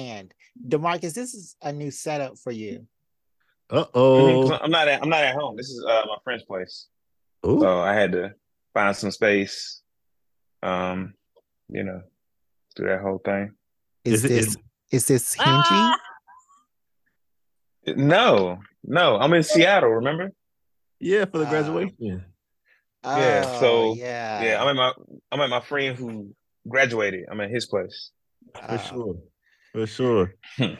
And D'Marcus, this is a new setup for you. Uh oh. 'cause I'm not at I'm not at home. This is uh, my friend's place, so I had to find some space. Um, you know, do that whole thing. Is, Is this is- is this hingy? No, no, I'm in Seattle. Remember? Yeah, for the Ah. graduation. Yeah, Oh, so, yeah, Yeah, I'm at my I'm at my friend who graduated. I'm at his place. For Oh. sure. For sure. Why do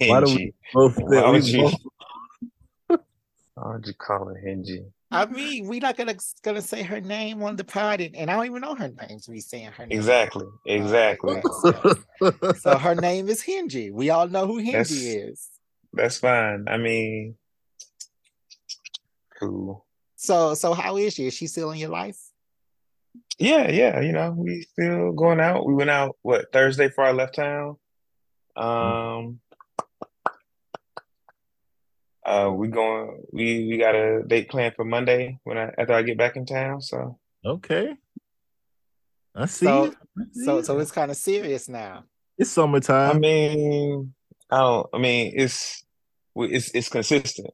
we Hingy. both Why we would you- both- Why would you call it Hingy? I mean, we're not gonna gonna say her name on the pod, and, and I don't even know her name. So we saying her name. Exactly. Exactly. Okay. So her name is Hingy. We all know who Hingy That's- is. That's fine. I mean, cool. So so how is she? Is she still in your life? Yeah, yeah. You know, we still going out. We went out what Thursday before I left town. Um, uh, we going. We we got a date planned for Monday when I after I get back in town. So okay. I see. So- I see So so it's kind of serious now. it's summertime. I mean, I don't. I mean, it's it's it's consistent.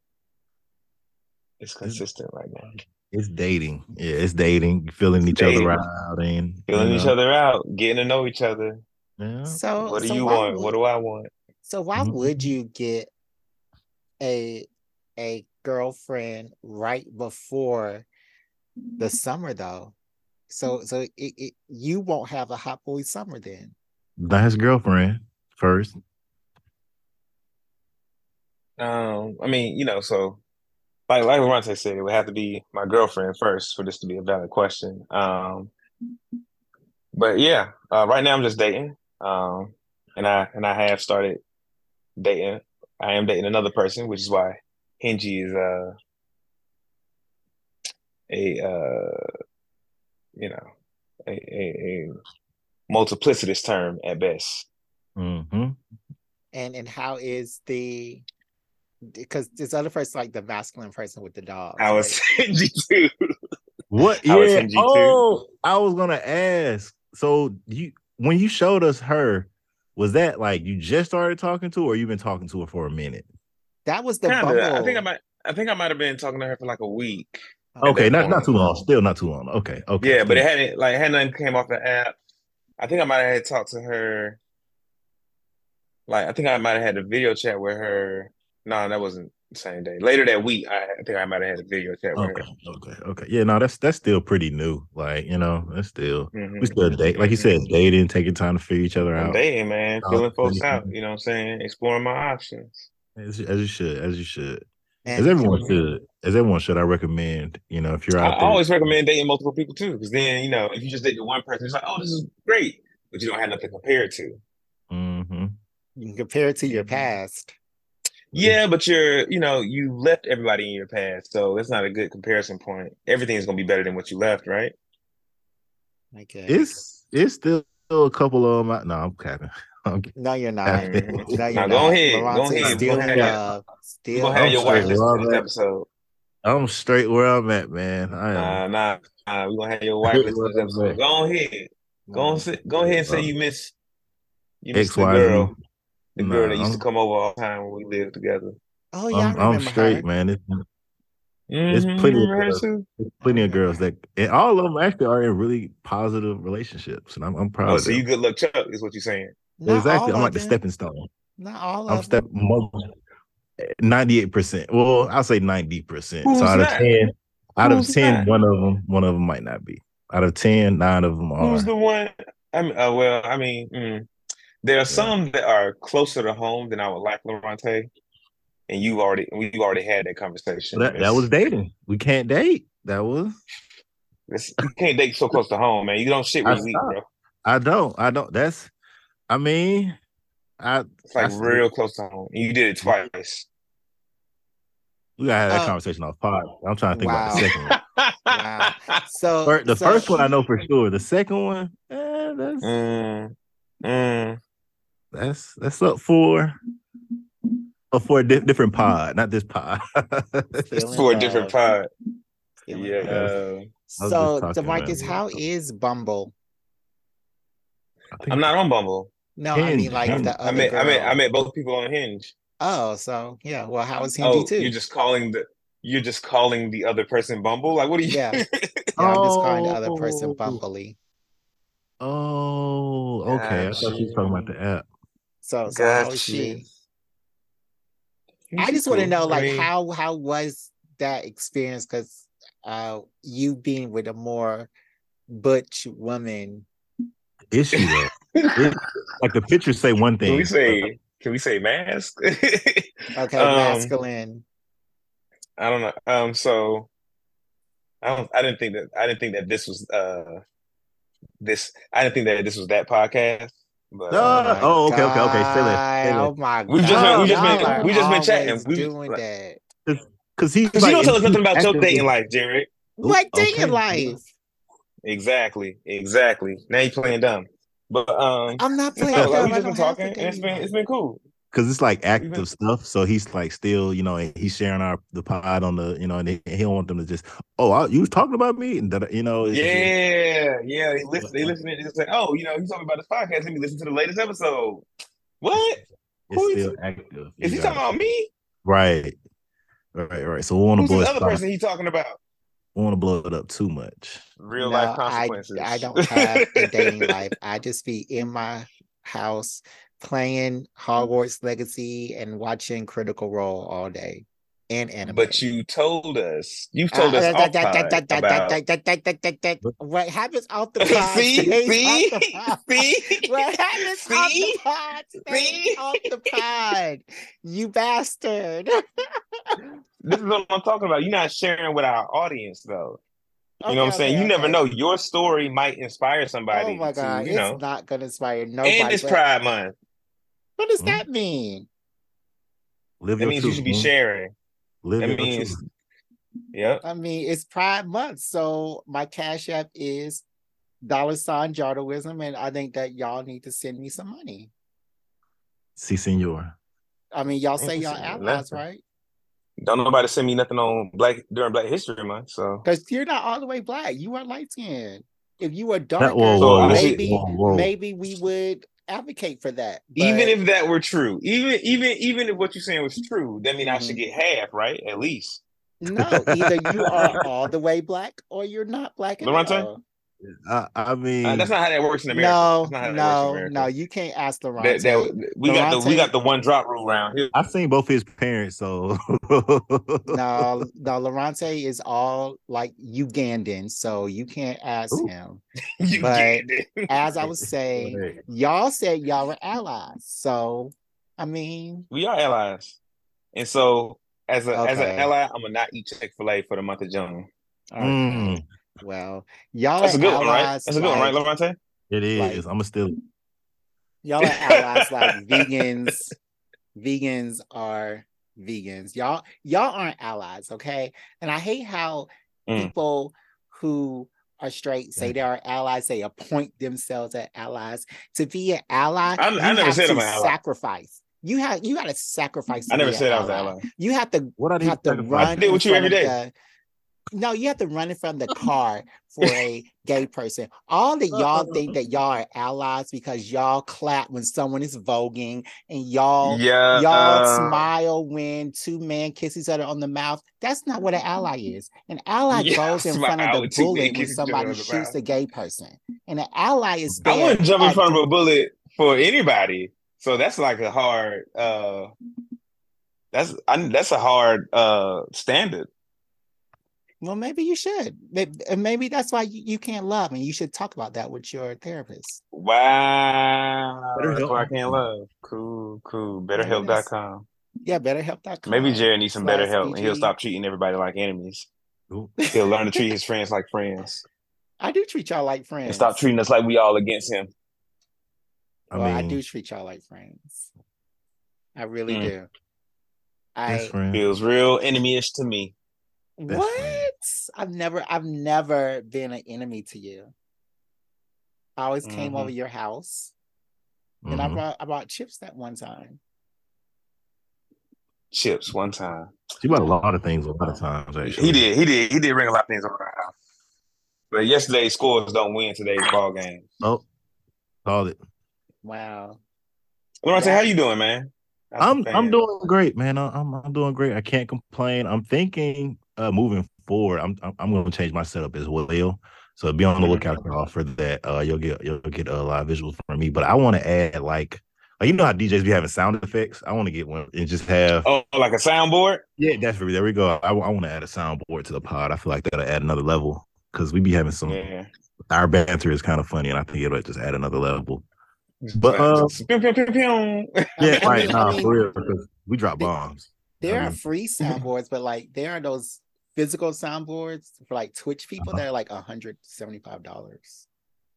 It's consistent right now. It's dating. Yeah, it's dating. Feeling each dating. other out and Feeling you each other out, getting to know each other. Yeah. So What do so you want? would- What do I want? So why Mhm. would you get a a girlfriend right before the summer though? So so it, it you won't have a hot boy summer then. Not his girlfriend first. Um, I mean, you know, so like like Loronta said, it would have to be my girlfriend first for this to be a valid question. Um, but yeah, uh, right now I'm just dating. Um, and I and I have started dating. I am dating another person, which is why Hingy is uh a uh you know a, a, a multiplicitous term at best. hmm And and how is the because this other person like the masculine person with the dog. I was Hingy too. What? I yeah. hingy too. Oh, I was gonna ask. So you when you showed us her, was that like you just started talking to, her or you've been talking to her for a minute? That was the Kinda. bubble. I think I might. I think I might have been talking to her for like a week. Okay, that not not too long. Still not too long. Okay, okay. Yeah, but it hadn't like had nothing came off the app. I think I might have had talked to her. Like I think I might have had a video chat with her. No, that wasn't the same day. Later that week, I, I think I might have had a video chat with okay, okay, okay. Yeah, no, that's that's still pretty new. Like you know, that's still her. Mhm. we still date. Like you said, dating, taking time to figure each other I'm out. dating, man, Oh, feeling folks out. You know what I'm saying? Exploring my options. As, as you should, as you should, And- as everyone should, as everyone should. I recommend. You know, if you're I, out I there, always recommend dating multiple people too, because then you know if you just date the one person, it's like, oh, this is great, but you don't have nothing to compare it to. Mhm. you can compare it to your past. Yeah, but you're, you know, you left everybody in your past, so it's not a good comparison point. Everything's gonna be better than what you left, right? I guess. it's it's still a couple of them. out- No, I'm capping. No, you're not. No, you're Now not. go ahead, go ahead, Still go ahead. love. Still gonna have your I'm wife love. straight. listen to this episode. I'm straight where I'm at, man. I am. Nah, nah, nah. We gonna have your wife listen to this episode. Go ahead, go on, go ahead and say you miss, you miss the XYZ. girl, the Nah, girl that used to I'm- come over all the time when we lived together. Oh yeah, I I'm, remember I'm straight, her. man. It's, It's plenty of girls. too? there's plenty of girls that, and all of them actually are in really positive relationships, and I'm, I'm proud Oh, of so them. you good luck Chuck is what you're saying. Not exactly. I'm of like the stepping stone. Not all I'm of step them. ninety-eight percent. Well, I'll say ninety percent. So out of that? ten, out of Who's ten, that? one of them, one of them might not be. Out of ten, nine of them are. Who's the one? I mean, uh, well, I mean, mm, there are some that are closer to home than I would like, Loronta. And you already, we already had that conversation. that, that was dating. We can't date. That was. It's- you can't date so close to home, man. You don't shit where I you bro. I don't. I don't. That's. I mean, I. It's like I- real close to home. And you did it twice. We gotta have that Oh. conversation off pod. I'm trying to think about the second one. Wow. So Fir- the so- first one I know for sure. The second one, eh, that's Mm, mm. That's that's up for up for a di- different pod, not this pod. it's For a different pod. Yeah. uh, So just talking D'Marcus, about- how is Bumble? I think- I'm not on Bumble. No, I mean like Hinge. the I other met girl. I met I met both people on Hinge. Oh, so yeah. Well, how is Hinge Oh, too? you're just calling the you're just calling the other person Bumble? Like what are you Yeah. Yeah, I'm just calling the other person Oh. Bumbly. Oh, okay. I thought you were talking about the app. So, so how is Gotcha. she? I just want to know, like, how how was that experience? Because uh, you being with a more butch woman. Is she though? It- like the pictures say one can we thing. say can we say mask? Okay, Um, masculine. I don't know. Um, so I don't. I didn't think that. I didn't think that this was uh this. I didn't think that this was that podcast. But No, uh, my oh, okay, okay, okay. Say that, say God, that. Oh my god! We've just been- we just been- are we just been chatting. We- doing like- that. Because he's because like, you don't tell us nothing about your actively- dating life, Jared. What okay. dating life? Exactly, exactly. Now you playing dumb. But um, I'm not playing. no, like, dumb. we I just been talking, to and it's date been it's been cool. Because it's like active Even- stuff. So he's like still, you know, he's sharing our the pod on the, you know, and he, he don't want them to just, oh, I, you was talking about me, and that, you know, yeah, just- Yeah, yeah. They listen. They uh, listen. They say, "Oh, you know, he's talking about this podcast. Let me listen to the latest episode." What it's Who is still active. is You he got talking about? Me? Right, right, right. So we want to blow this it other person he talking about? We want to blow it up too much. Real No, life consequences. I don't have a dating life. I just be in my house playing Hogwarts Legacy and watching Critical Role all day and anime. But you told us. You've told Uh, us uh, off that- that- pod that- that- about. What happens off the pod see, see, the pod. see, What happens off the pod See? off the pod. You bastard. This is what I'm talking about. You're not sharing with our audience, though. You know what I'm saying? okay, You never okay. know. Your story might inspire somebody. Oh my god, to, you know. it's not gonna inspire nobody. and it's but- Pride Month. What does Hmm? that mean? Live That means truth, you should be man. sharing. Live That means, truth. yep. I mean, it's Pride Month, so my cash app is dollar sign Jardoism, and I think that y'all need to send me some money. Si, senor. I mean, y'all say y'all Interesting. allies, Nothing. right? Don't nobody send me nothing on Black during Black History Month. So Because you're not all the way black. You are light skinned. If you were darker, That, whoa, whoa, I whoa, should- maybe whoa, whoa. maybe we would advocate for that. even if that were true, even even even if what you're saying was true, that mean I should Mhm. get half, right? At least. no, either you are all the way black or you're not black at Loronta? all. I, I mean, Uh, that's not how that works in America. No, That's not how that no, America. no. You can't ask That, Laurent. that, we got the we got the one drop rule around here. I've seen both his parents, so no, no, Loronta is all like Ugandan, so you can't ask Ooh. him. But. As I was saying, y'all said y'all were allies. So I mean, we are allies, and so as a as an Okay. ally, I'm gonna not eat Chick Fil A for the month of June. okay. Mm, well, y'all That's are a good one, right? allies That's a good one, right, like- Loronta? it is. Like- I'm gonna still. Y'all are allies like vegans. Vegans are vegans. Y'all, y'all aren't allies, okay? And I hate how Mm. people who are straight say they are allies, they appoint themselves as allies. To be an ally, I- I never have said to I'm an ally. sacrifice. You have you gotta sacrifice. I never be an said I was an ally. ally. You have to What I you need have to sacrifice? run. I did with you every front of the- no, you have to run in from the car for a gay person. All that y'all think that y'all are allies because y'all clap when someone is voguing and y'all Yeah, y'all uh, smile when two men kiss each other on the mouth. That's not what an ally is. An ally Yeah, goes in front of the when bullet when kiss each other somebody shoots a gay person. And an ally is I wouldn't jump in front of a bullet for anybody. So that's like a hard uh that's I, that's a hard uh standard. Well, maybe you should. Maybe that's why you, you can't love, and you should talk about that with your therapist. Wow. Better That's help. why I can't love. Cool, cool. BetterHelp.com. Yeah, BetterHelp.com. Maybe Jared needs some better slash help and he'll stop treating everybody like enemies. Ooh. He'll learn to treat his friends like friends I do treat y'all like friends. and stop treating us like we all against him. I well, mean, I do treat y'all like friends. I really Mm. do. I friend. Feels real enemy-ish to me. Best what? friend. I've never I've never been an enemy to you. I always came Mhm. over your house and I brought I brought chips that one time. Chips one time. He bought a lot of things a lot of times. Actually, He did, he did, he did bring a lot of things over our house. But yesterday's scores don't win today's ball game. Oh, called it. Wow. Lawrence, how you doing, man? How's I'm I'm doing great, man. I- I'm I'm doing great. I can't complain. I'm thinking uh moving forward, I'm I'm, I'm gonna change my setup as well. So be on the Mhm. lookout y'all, for that. Uh you'll get you'll get a lot of visuals from me. But I want to add like like you know how DJs be having sound effects. I want to get one and just have Oh, like a soundboard? yeah, definitely. there we go. I, want to add a soundboard to the pod. I feel like that'll add another level because we be having some Yeah. our banter is kind of funny, and I think it'll just add another level. But, uh, pew. Yeah, right now I mean, for real we drop bombs. There I are mean- free soundboards, but like there are those physical soundboards for like Twitch people Uh-huh. that are like hundred seventy five dollars.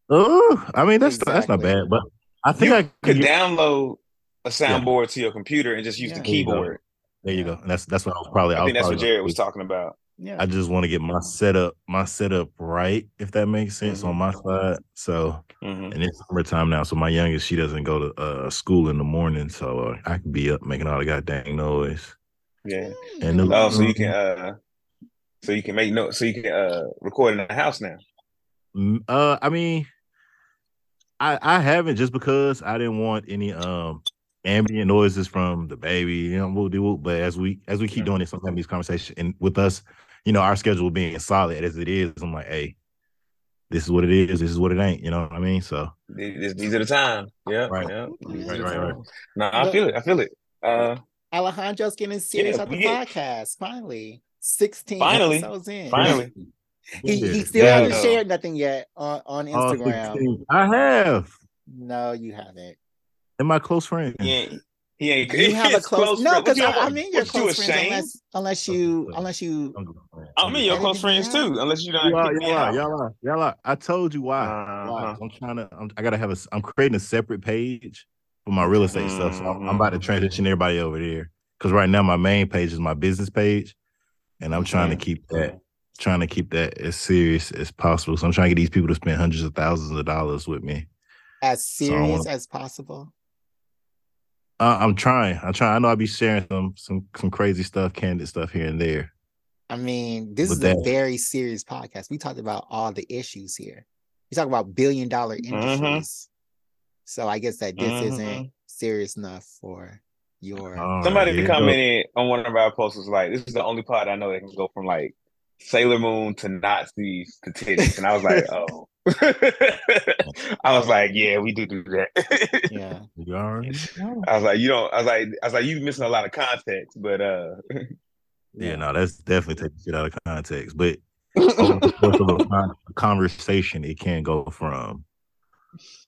Oh, I mean that's that's not bad, but I think you I could could get, download a soundboard to your computer and just use Yeah. the There you go. keyboard. there you go. And that's that's what I was probably. I was think that's what Jared was talking about. Yeah. I just want to get my setup my setup right, if that makes sense on my side. So Mhm. and it's summertime now, so my youngest she doesn't go to uh, school in the morning, so uh, I can be up making all the goddamn noise. Yeah. And the- Oh, so you can uh so you can make notes so you can uh record in the house now. Mm, Uh, I mean, I I haven't just because I didn't want any um ambient noises from the baby, you know, we'll do. But as we as we keep Mhm. doing this, sometimes these conversations and with us, you know, our schedule being solid as it is, I'm like, hey, this is what it is. This is what it ain't. You know what I mean? So These, these are the times. Yeah. Right. Yeah. Right, right, right. times. No, I feel it. I feel it. Uh Alejandro's getting serious Yeah, at the we podcast. Finally. 16 Finally. episodes in. finally. He, he Yeah. still hasn't shared nothing yet on, on Oh, Instagram. 16. I have. no, you haven't. And my close friend. He ain't he ain't You have a his close, no, friend. What because you- I'm in your what you close friends unless unless you unless you I'm just playing. I'm in your close it friends out. too, unless you don't Y'all are, kick me y'all are, out. y'all are, y'all. I told you why. Why? Uh-huh. I'm trying to. I'm, I gotta have a. I'm creating a separate page for my real estate stuff. So I'm, I'm about to Mhm. transition everybody over there because right now my main page is my business page, and I'm trying to keep that. Trying to keep that as serious as possible. So I'm trying to get these people to spend hundreds of thousands of dollars with me. as I serious wanna- as possible. Uh, I'm trying. I'm trying. I know I'll be sharing some some some crazy stuff, candid stuff here and there. I mean, this With is that- a very serious podcast. We talked about all the issues here. We talk about billion dollar Mm-hmm. industries. So I guess that this Mhm. isn't serious enough for your All Somebody right, here you go. commented on one of our posts was like, "This is the only pod I know that can go from like Sailor Moon to Nazis to titties," and I was like, "Oh." I was like, "Yeah, we do do that." yeah. You already. I was like, "You don't." I was like, "I was like, you missing a lot of context," but uh, Yeah, no, that's definitely taking shit out of context. But over the course of a conversation, it can go from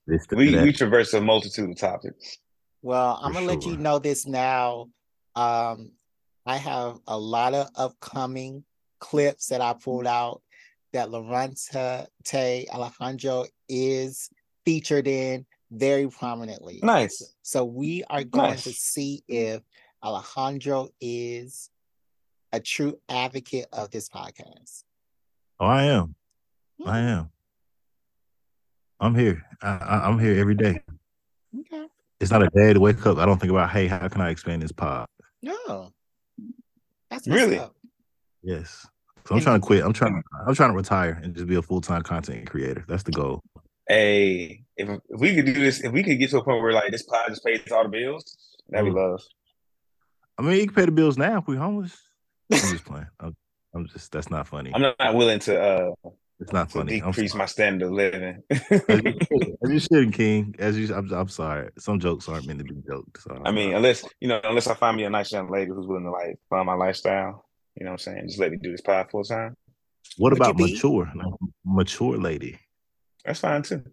this to we that. we traverse a multitude of topics. Well, I'm gonna let you know this now. Um, I have a lot of upcoming clips that I pulled out that Lorenta Tay Alejandro is featured in very prominently. Nice. So we are going to see if Alejandro is a true advocate of this podcast. oh, I am. I am. I'm here. I, I, I'm here every day. Okay. It's not a day to wake up. I don't think about, hey, how can I expand this pod? No. That's Really? up. Yes. So I'm And- trying to quit. I'm trying. I'm trying to retire and just be a full time content creator. That's the goal. Hey, if, if we could do this, if we could get to a point where like this pod just pays all the bills, that'd be Mm. love. I mean, you can pay the bills now if we're homeless. I'm just playing. I'm, I'm just. That's not funny. I'm not willing to uh It's not to funny. I'm decrease my standard of living. As you should- as you shouldn't, King. As you, I'm, I'm sorry. Some jokes aren't meant to be joked. So I mean, unless you know, unless I find me a nice young lady who's willing to like fund my lifestyle, you know what I'm saying? Just let me do this pod full time. what Would about mature? Like, mature lady. That's fine too.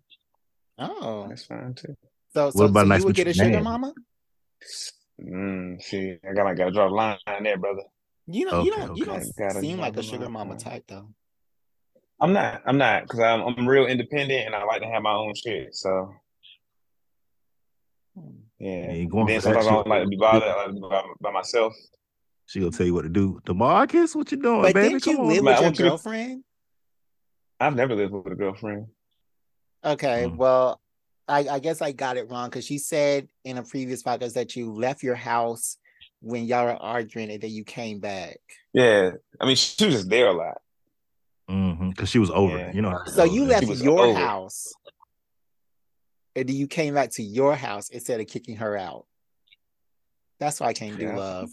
Oh. That's fine too. So, so, what about so a nice you would get a mature sugar man? mama? Mm, see, I gotta gotta draw a line there, brother. You don't you don't you don't Gotta seem like a sugar line. mama type though. I'm not. I'm not because I'm I'm real independent and I like to have my own shit. So yeah. You ain't going then for that sometimes I don't like to be bothered. I like to be by, by myself. She gonna tell you what to do. D'Marcus, what you doing, But baby? didn't you Come on. live Man, I with your want you to- girlfriend? I've never lived with a girlfriend. Okay, Mm. well, I, I guess I got it wrong because she said in a previous podcast that you left your house when y'all were arguing and then you came back. Yeah, I mean she was just there a lot. Mhm, Cause she was over. Yeah. You know. So you left your over. house and then you came back to your house instead of kicking her out. That's why I can't do love.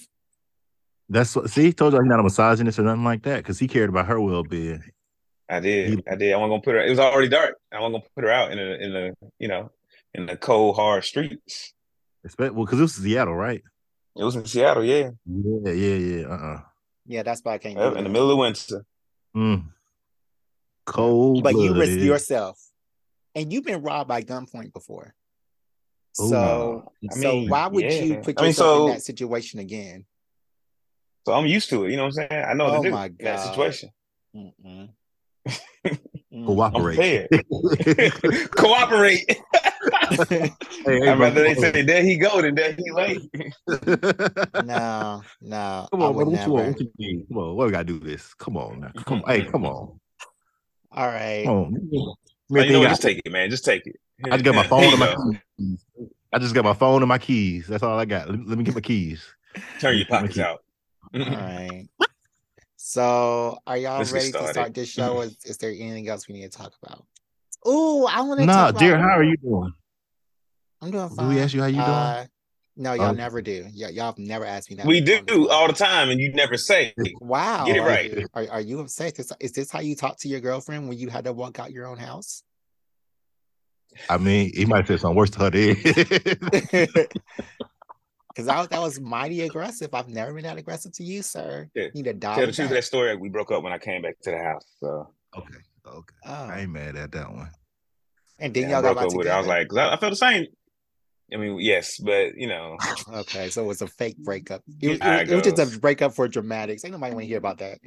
That's what. See, told you he's not a misogynist or nothing like that because he cared about her well being. I did. You- I did. I wasn't gonna put her. It was already dark. I wasn't gonna put her out in a in a you know in the cold hard streets. Well, because it was Seattle, right? It was in Seattle, yeah, Yeah, yeah, yeah. Uh, uh Yeah, that's why I can't Yep, do in the middle of winter. mm. Cold, But you risk yourself, and you've been robbed by gunpoint before. Ooh. So, I so why would you yeah. put I mean, yourself so- in that situation again? So I'm used to it. You know what I'm saying? I know what Oh to my in that situation. Mm-mm. Cooperate. I'm prepared. Cooperate. Hey, hey, I'd rather they bro. say there he go than there he lay. no, no. Come I on, would bro. What you want? What you? Come on, what we gotta do this? Come on, now. Mm-hmm. come on. Hey, come on, All right. come on. Oh, Man, you know what? I, Just take it, man. Just take it. I just got my phone and my keys. I just got my phone and my keys. That's all I got. Let, let me get my keys. Turn your Let me pockets out. All right. So, are y'all Let's ready to start this show? Is, is there anything else we need to talk about? Oh, I want to Nah, talk about. dear, how are you doing? I'm doing Do fine. we ask you how you doing? Uh, no, y'all Oh. never do. Yeah, y'all have never asked me that. We before do podcast. all the time, and you never say. Wow. Get it are right. you- Are, are you upset? Is, is this how you talk to your girlfriend when you had to walk out your own house? I mean, he might have said something worse to her then. Because that, that was mighty aggressive. I've never been that aggressive to you, sir. Yeah. You need to dial Tell it the truth of that story. We broke up when I came back to the house. So okay, okay. Oh. I ain't mad at that one. And then yeah, y'all got broke back up with her. I was like, I, I felt the same. I mean, yes, but you know, Okay, so it was a fake breakup. It, was- it, it it was just a breakup for dramatics. Ain't nobody want to hear about that.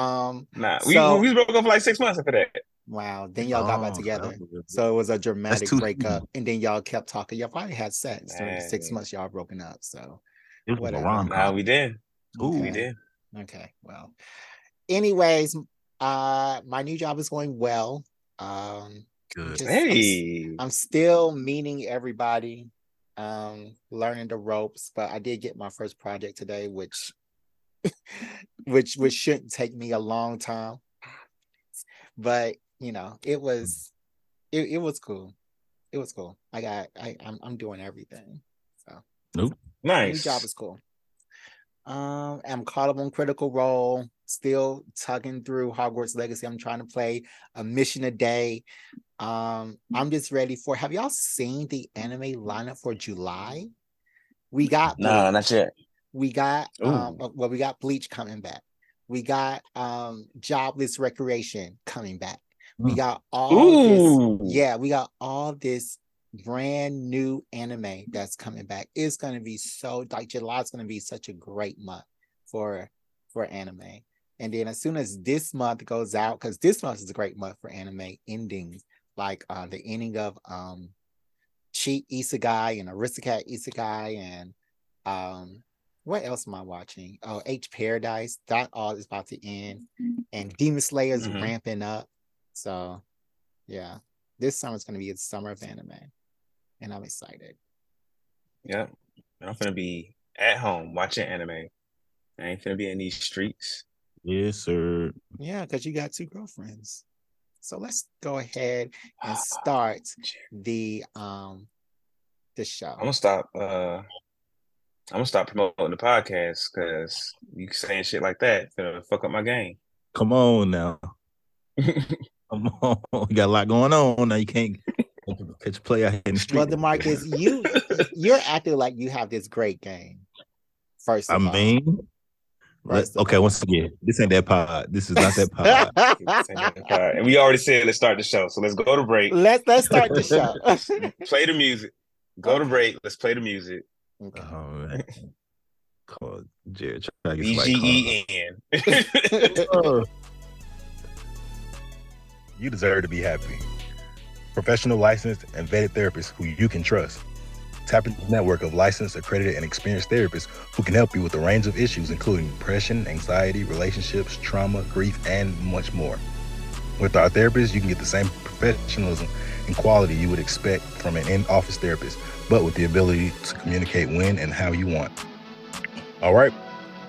Um, nah. We So- we broke up for like six months after that. wow. Then y'all got back Oh, together. So it was a dramatic too breakup, soon. and then y'all kept talking. Y'all probably had sex during the six months y'all broken up. So it was a whatever. rom Nah, com. we did. Ooh. We did. Okay, well. Anyways, uh my new job is going well. Um Good. just- I'm Hey. I'm still meeting everybody, um, learning the ropes, but I did get my first project today, which which which shouldn't take me a long time. But you know, it was it, it was cool. It was cool. I got I I'm I'm doing everything. So new Nice. job is cool. Um, I'm caught up on Critical Role, still tugging through Hogwarts Legacy. I'm trying to play a mission a day. Um, I'm just ready for. Have y'all seen the anime lineup for July? We got Bleach. not yet. We got um, Ooh. uh, well, we got Bleach coming back. We got um, Jobless Reincarnation coming back. We Mm. got all Ooh. this. Yeah, we got all this brand new anime that's coming back. It's gonna be so like July is gonna be such a great month for for anime. And then as soon as this month goes out, because this month is a great month for anime endings, like uh the ending of um Cheat Isekai and Aristocrat Isekai and um what else am I watching? Oh, H Paradise. That all is about to end. And Demon Slayer is Mhm. ramping up. So yeah, this summer is gonna be a summer of anime. And I'm excited. Yep. I'm gonna be at home watching anime. I ain't gonna be in these streets. Yes, sir. Yeah, because you got two girlfriends. So let's go ahead and start the um the show. I'm gonna stop. Uh, I'm gonna stop promoting the podcast because you saying shit like that finna fuck up my game. Come on now. Come on. You got a lot going on. Now you can't catch a play out here in the street. Well, D'Marcus, you you're acting like you have this great game. First I of all. Mean, First okay, once again, this ain't that pod. This is not that pod. and we already said let's start the show, so let's go to break. let's let's start the show. Play the music. Go to break. Let's play the music. Okay. oh, man. Come Jared. Try to get B somebody G E N. called. You deserve to be happy. Professional, licensed, and vetted therapists who you can trust. Tap into a network of licensed, accredited, and experienced therapists who can help you with a range of issues, including depression, anxiety, relationships, trauma, grief, and much more. With our therapists, you can get the same professionalism and quality you would expect from an in-office therapist, but with the ability to communicate when and how you want. All right,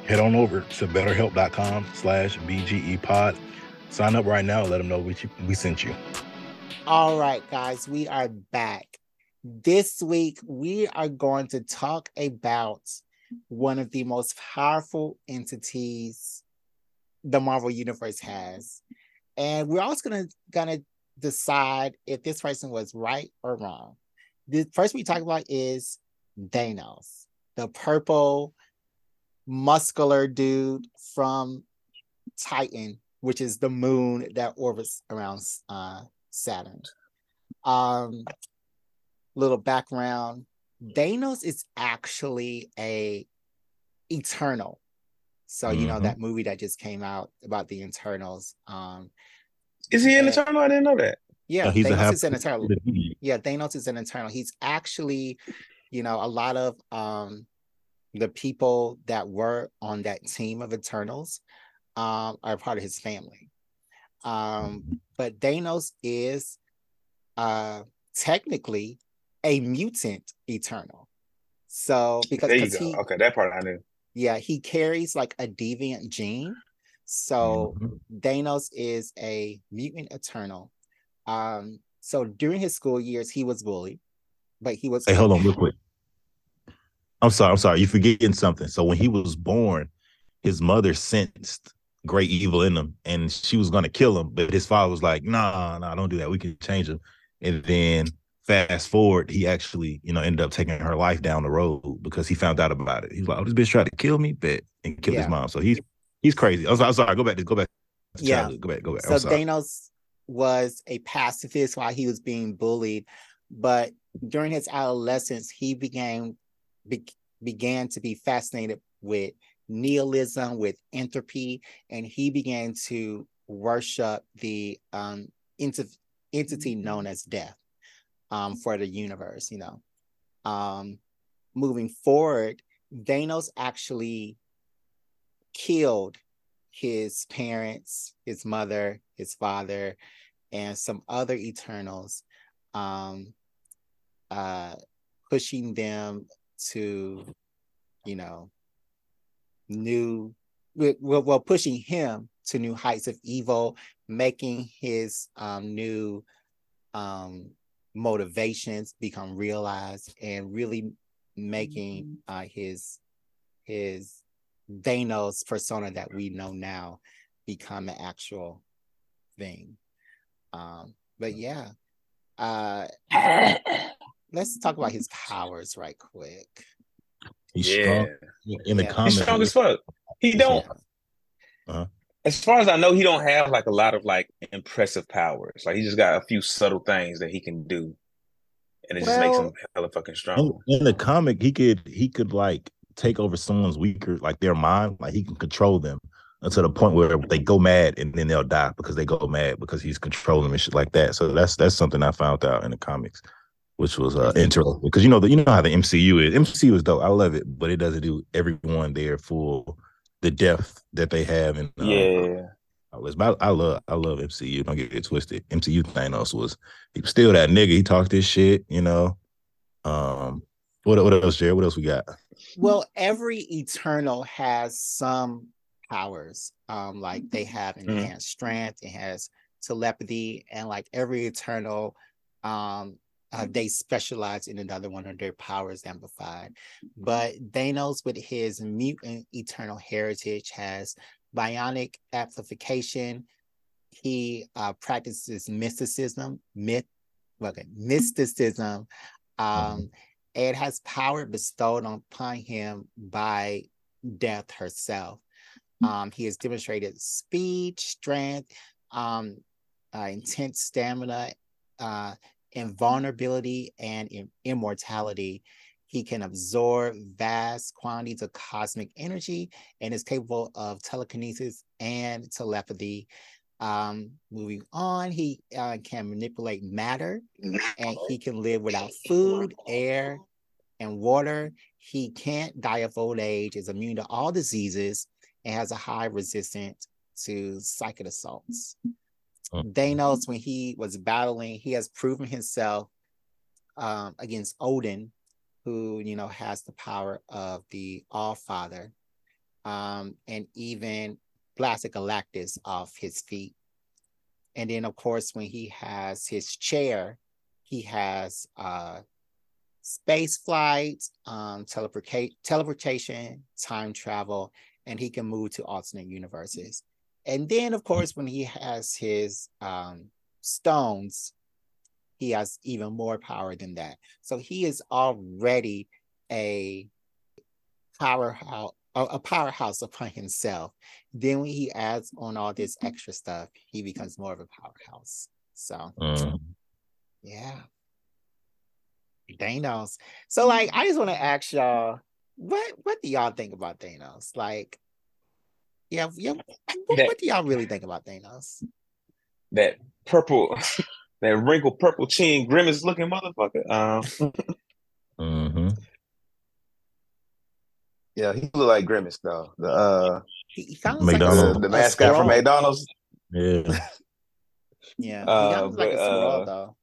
head on over to betterhelp.com slash BGE pod. Sign up right now and let them know we, we sent you. All right, guys, we are back. This week we are going to talk about one of the most powerful entities the Marvel Universe has. And we're also gonna gonna decide if this person was right or wrong. The first we talk about is Thanos, the purple, muscular dude from Titan, which is the moon that orbits around uh, Saturn. Um, little background: Thanos is actually a Eternal. So you know Mhm. that movie that just came out about the Eternals. Um, Is he an Yeah. Eternal? I didn't know that. yeah, No, he's a Thanos half is an Eternal. Yeah, Thanos is an Eternal. He's actually, you know, a lot of um the people that were on that team of Eternals um are part of his family. Um, but Thanos is uh technically a mutant Eternal. So because There you 'cause go. he Okay, that part I knew. yeah, he carries like a deviant gene. So Mhm. Thanos is a mutant eternal. Um, so during his school years, he was bullied, but he was Hey, hold on real quick. I'm sorry. I'm sorry. You're forgetting something. So when he was born, his mother sensed great evil in him, and she was gonna kill him. But his father was like, "Nah, nah, don't do that. We can change him." And then fast forward, he actually, you know, ended up taking her life down the road because he found out about it. He's like, "Oh, this bitch tried to kill me, but and killed Yeah. his mom." So he's he's crazy. I'm sorry. I'm sorry. Go back. to Go back. to Yeah. childhood. Go back. Go back. So. Thanos was a pacifist while he was being bullied, but during his adolescence, he began be, began to be fascinated with nihilism, with entropy, and he began to worship the um, ent- entity known as death um, for the universe. You know, um, moving forward, Thanos actually killed his parents, his mother, his father, and some other Eternals, um, uh, pushing them to, you know, new, well, well, pushing him to new heights of evil, making his um, new um, motivations become realized, and really making uh, his his Thanos persona that we know now become an actual thing. Um, but yeah, uh, let's talk about his powers right quick. He's Yeah. strong in the Yeah. comic. He's strong as fuck. He don't. Uh-huh. As far as I know, he don't have like a lot of like impressive powers. Like he just got a few subtle things that he can do, and it just makes him Well- hella fucking strong. in the comic, he could he could like take over someone's weaker, like their mind, like he can control them until the point where they go mad and then they'll die because they go mad because he's controlling them and shit like that. So that's that's something I found out in the comics, which was uh, interesting because you know the, you know how the MCU is. MCU is dope. I love it, but it doesn't do everyone their for the depth that they have in uh, Yeah, outlets. But I, I love I love MCU. Don't get it twisted. MCU Thanos was he was still that nigga. He talked his shit, you know. Um, what what else, Jared? What else we got? Well, every Eternal has some powers. Um, like they have Mhm. enhanced strength, it has telepathy, and like every Eternal, um, uh, they specialize in another one of their powers amplified. But Thanos, with his mutant Eternal heritage, has bionic amplification. He uh, practices mysticism, myth, okay, mysticism. Um, it has power bestowed upon him by death herself. Um, he has demonstrated speed, strength, um, uh, intense stamina, uh, invulnerability, and im- immortality. He can absorb vast quantities of cosmic energy and is capable of telekinesis and telepathy. Um, moving on, he uh, can manipulate matter and he can live without food, air, and water. He can't die of old age, is immune to all diseases, and has a high resistance to psychic assaults. Mm. Thanos, when he was battling, he has proven himself um, against Odin, who you know has the power of the All Father, um, and even blasted Galactus off his feet. And then, of course, when he has his chair, he has uh, space flight, um, teleportation, time travel, and he can move to alternate universes. And then, of course, when he has his um, stones, he has even more power than that. So he is already a powerhouse, a powerhouse upon himself. Then when he adds on all this extra stuff, he becomes more of a powerhouse. So, mm. yeah. Thanos. So, like, I just want to ask y'all, what what do y'all think about Thanos? Like, yeah, yeah. What, that, what do y'all really think about Thanos? That purple, that wrinkled purple chin, grimace looking motherfucker. Um, mm-hmm. Yeah, he look like Grimace though. The uh, he, he kind of like the, the mascot from McDonald's. Yeah. yeah. Uh, but, like uh, though.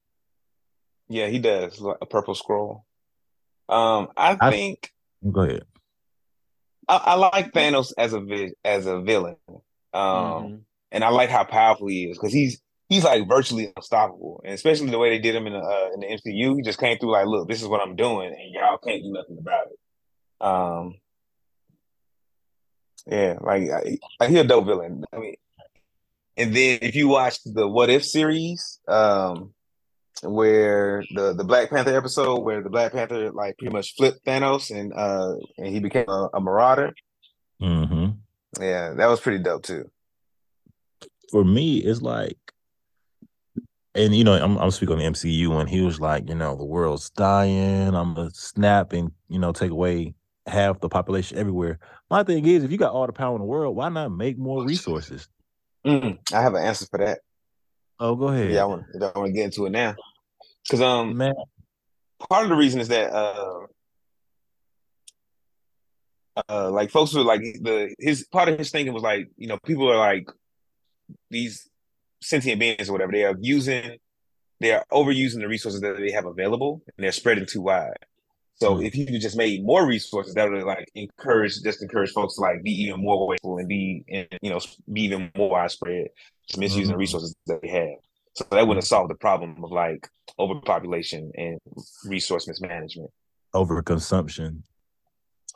Yeah, he does like a purple scroll. Um, I, I think. Go ahead. I, I, like Thanos as a as a villain, um, mm-hmm. and I like how powerful he is because he's he's like virtually unstoppable, and especially the way they did him in the uh, in the MCU. He just came through like, look, this is what I'm doing, and y'all can't do nothing about it. Um, yeah, like, I, he's a dope villain. I mean, and then if you watch the What If series, um, where the the Black Panther episode where the Black Panther like pretty much flipped Thanos and uh and he became a, a marauder. Mm-hmm. Yeah, that was pretty dope too. For me, it's like, and you know, I'm I'm speaking on the MCU when he was like, you know, the world's dying. I'm gonna snap and you know take away half the population everywhere. My thing is, if you got all the power in the world, why not make more resources? Mm, I have an answer for that. Oh, go ahead. Yeah, I want, I want to get into it now. Because um, man, part of the reason is that uh, uh, like folks were like the his part of his thinking was like you know people are like these sentient beings or whatever they are using they are overusing the resources that they have available and they're spreading too wide. So mm-hmm. if you just made more resources, that would like encourage just encourage folks to like be even more wasteful and be and you know be even more widespread, just misusing mm-hmm. the resources that they have. So that wouldn't solve the problem of like overpopulation and resource mismanagement. Overconsumption.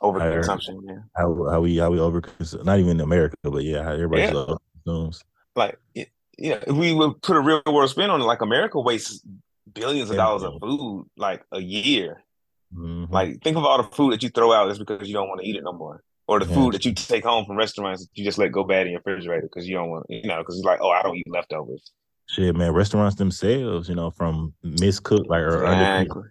Overconsumption, yeah. How how we how we overconsume not even in America, but yeah, how everybody yeah. overconsumes. Like yeah, if we would put a real world spin on it, like America wastes billions of dollars of food like a year Mm-hmm. Like, think of all the food that you throw out just because you don't want to eat it no more, or the yeah. food that you take home from restaurants that you just let go bad in your refrigerator because you don't want, you know, because it's like, oh, I don't eat leftovers. Shit, man, restaurants themselves, you know, from miscooked like or exactly.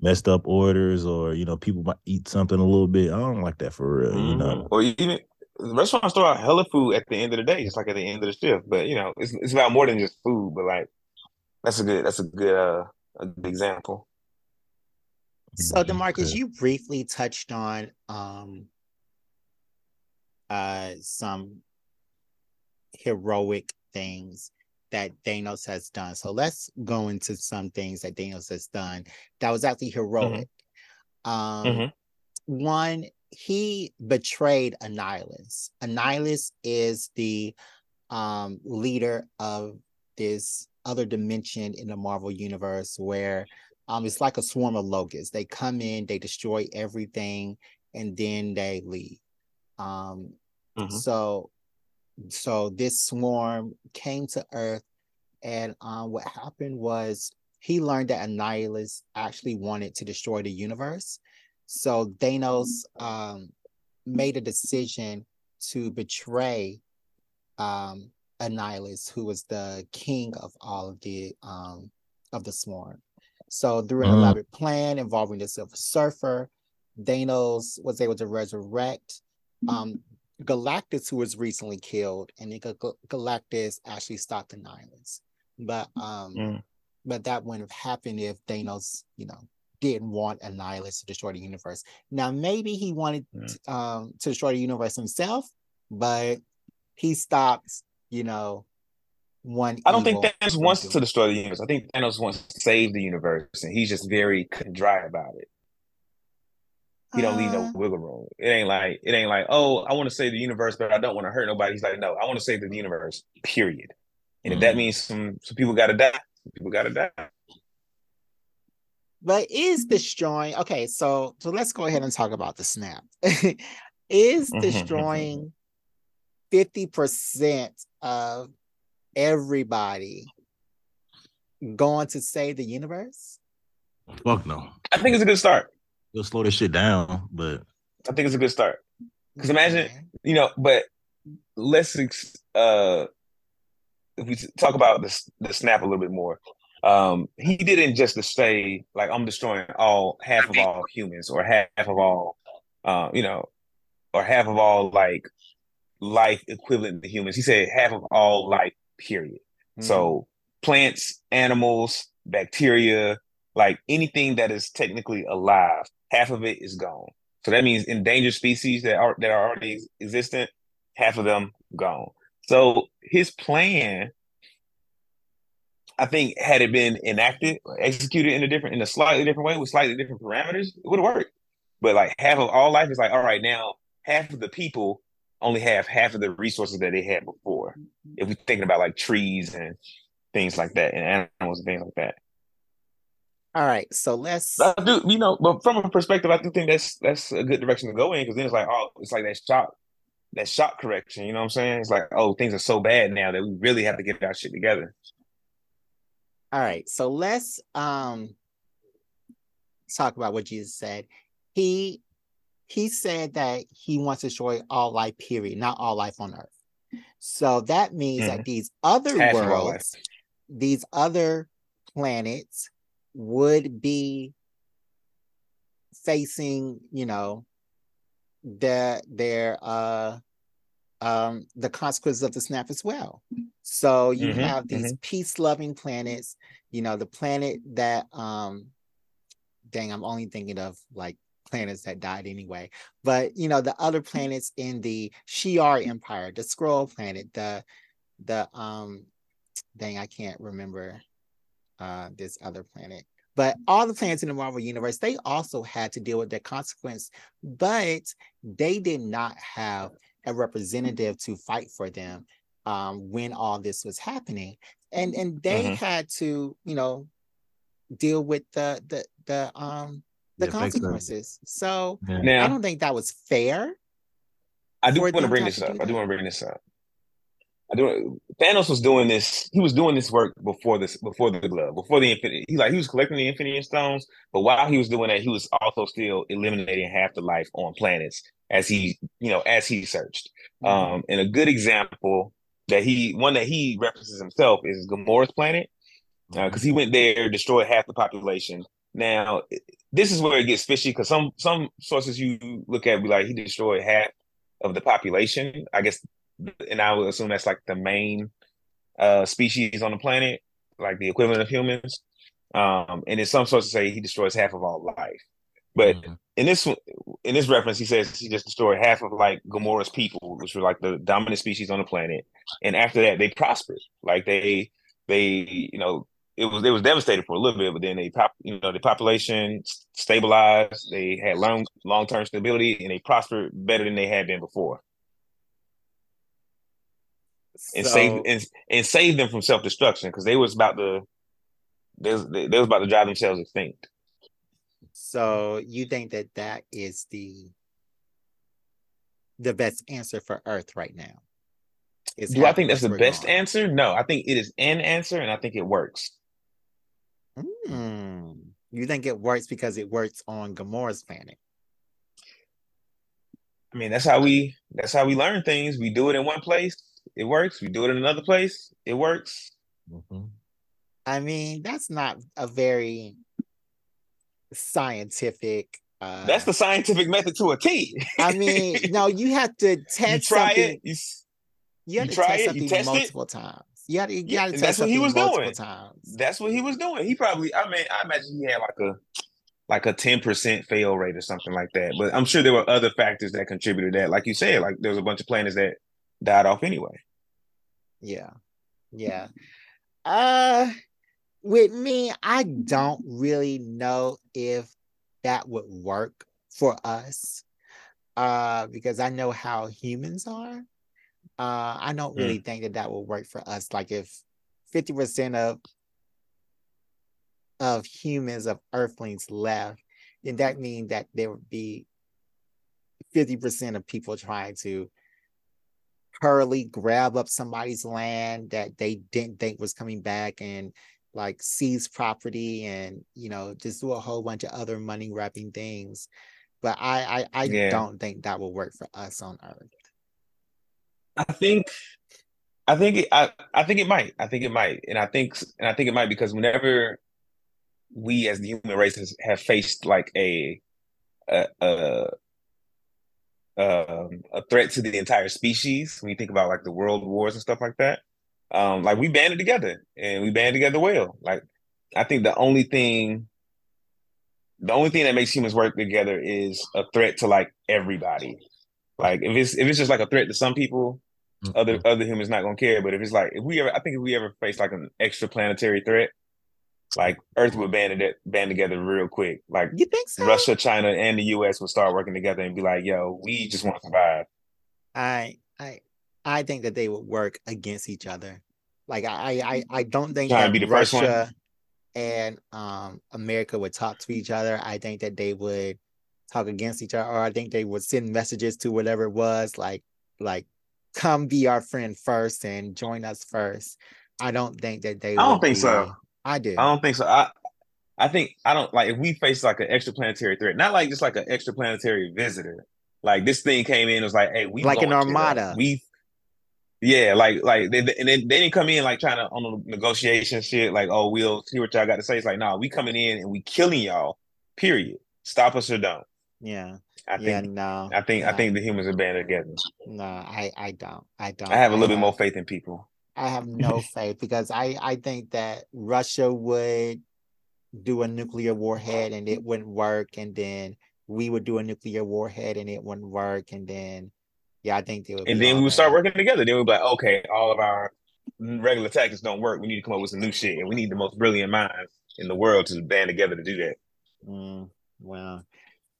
messed up orders, or you know, people might eat something a little bit. I don't like that for real, mm-hmm. you know. Or even restaurants throw out hella food at the end of the day, just like at the end of the shift. But you know, it's it's about more than just food. But like, that's a good that's a good uh, a good example. So D'Marcus, you briefly touched on um uh some heroic things that Thanos has done. So let's go into some things that Thanos has done that was actually heroic. Mm-hmm. Um mm-hmm. one, he betrayed Annihilus. Annihilus is the um leader of this other dimension in the Marvel universe where um, it's like a swarm of locusts. They come in, they destroy everything, and then they leave. Um, mm-hmm. So, so this swarm came to Earth, and um, what happened was he learned that Annihilus actually wanted to destroy the universe. So Thanos um, made a decision to betray um, Annihilus, who was the king of all of the um, of the swarm. So through an mm. elaborate plan involving the Silver Surfer, Thanos was able to resurrect um, Galactus, who was recently killed, and then Galactus actually stopped the Annihilus. But um, mm. but that wouldn't have happened if Thanos, you know, didn't want a Annihilus to destroy the universe. Now maybe he wanted mm. um, to destroy the universe himself, but he stopped, you know, one. I don't think Thanos wants to destroy the universe. I think Thanos wants to save the universe, and he's just very dry about it. He don't leave no uh. wiggle room. It ain't like it ain't like oh I want to save the universe, but I don't want to hurt nobody. He's like no, I want to save the universe. Period. And mm-hmm. if that mm. means some some people got to die, some people got to die. but is destroying okay, so so let's go ahead and talk about the snap. is destroying 50% of everybody going to save the universe? Fuck no. I think it's a good start. You'll slow this shit down, but I think it's a good start. Because imagine, you know, but let's uh if we talk about the the snap a little bit more. Um, he didn't just say like I'm destroying all half of all humans or half of all uh, you know, or half of all like life equivalent to humans. He said half of all life, period. Mm-hmm. So plants, animals, bacteria, like anything that is technically alive, half of it is gone. So that means endangered species that are that are already existent, half of them gone. So his plan, I think, had it been enacted, executed in a different, in a slightly different way with slightly different parameters, it would have worked. But like half of all life is like, all right, now half of the people only have half of the resources that they had before. If we're thinking about like trees and things like that, and animals and things like that. All right, so let's. I do, you know, but from a perspective, I do think that's that's a good direction to go in because then it's like, oh, it's like that shock, that shock correction. You know what I'm saying? It's like, oh, things are so bad now that we really have to get our shit together. All right, so let's um talk about what Jesus said. He he said that he wants to destroy all life, period, not all life on earth. So that means mm. that these other Half worlds, these other planets would be facing, you know, the their uh um the consequences of the snap as well. So you mm-hmm, have these mm-hmm. peace-loving planets, you know, the planet that um dang, I'm only thinking of like planets that died anyway. But you know, the other planets in the Shi'ar Empire, the Skrull planet, the the um dang, I can't remember uh this other planet. But all the planets in the Marvel universe, they also had to deal with their consequence, but they did not have a representative to fight for them um, when all this was happening, and and they mm-hmm. had to, you know, deal with the the the um the yeah, consequences. So yeah. now, I don't think that was fair. I do want to bring this up. I do want to bring this up. I do. Thanos was doing this. He was doing this work before this, before the glove, before the infinity. He like he was collecting the Infinity Stones, but while he was doing that, he was also still eliminating half the life on planets as he, you know, as he searched. Mm-hmm. Um, and a good example that he, one that he references himself is Gamora's planet, because uh, mm-hmm. he went there, destroyed half the population. Now, this is where it gets fishy because some some sources you look at be like he destroyed half of the population. I guess, and I would assume that's like the main uh, species on the planet, like the equivalent of humans. Um, and then some sources say he destroys half of all life. But mm-hmm. in this in this reference, he says he just destroyed half of like Gamora's people, which were like the dominant species on the planet. And after that, they prospered. Like they they you know it was they was devastated for a little bit, but then they pop, you know, the population stabilized. They had long long term stability, and they prospered better than they had been before. And save and, and save them from self destruction because they was about to they was, they was about to drive themselves extinct. So you think that that is the the best answer for Earth right now? Do I think that's the best answer? No, I think it is an answer, and I think it works. Mm. You think it works because it works on Gamora's planet? I mean, that's how we that's how we learn things. We do it in one place, it works. We do it in another place, it works. Mm-hmm. I mean, that's not a very scientific. Uh, that's the scientific method to a T. I mean, no, you have to test you try something. It, you, you have you to test it, something multiple it. times. You got to, you got to that's what he was doing. Times. That's what he was doing. He probably, I mean, I imagine he had like a like a 10% fail rate or something like that. But I'm sure there were other factors that contributed to that. Like you said, like there was a bunch of planners that died off anyway. Yeah. Yeah. Uh with me, I don't really know if that would work for us. Uh because I know how humans are. Uh, I don't really mm. think that that will work for us. Like if 50% of of humans of Earthlings left, then that means that there would be fifty percent of people trying to hurriedly grab up somebody's land that they didn't think was coming back and like seize property and you know just do a whole bunch of other money grabbing things but i i, I yeah. don't think that will work for us on earth i think i think it, i i think it might i think it might and i think and i think it might because whenever we as the human race have faced like a a, a um, a threat to the entire species when you think about like the world wars and stuff like that um, like we banded together and we banded together well. Like I think the only thing, the only thing that makes humans work together is a threat to like everybody. Like if it's if it's just like a threat to some people, mm-hmm. other other humans not gonna care. But if it's like if we ever, I think if we ever face like an extra planetary threat, like Earth would band it band together real quick. Like you think so? Russia, China, and the U.S. would start working together and be like, "Yo, we just want to survive." I I I think that they would work against each other. Like I I I don't think that Russia and um America would talk to each other. I think that they would talk against each other, or I think they would send messages to whatever it was, like like come be our friend first and join us first. I don't think that they. I don't think be, so. I do. I don't think so. I I think I don't like if we face like an extraplanetary threat, not like just like an extraplanetary visitor. Like this thing came in, it was like, hey, we like an armada. We yeah, like like they, and they, they didn't come in like trying to on the negotiation shit. Like, oh, we'll see what y'all got to say. It's like, nah, we coming in and we killing y'all. Period. Stop us or don't. Yeah. I yeah, think no. I think no. I think the humans are banded together. No, I I don't. I don't. I have a little I bit more faith in people. I have no faith because I I think that Russia would do a nuclear warhead and it wouldn't work, and then we would do a nuclear warhead and it wouldn't work, and then yeah, I think they would. And then we would start working together. Then we'd be like, okay, all of our regular tactics don't work. We need to come up with some new shit, and we need the most brilliant minds in the world to band together to do that. Mm, well,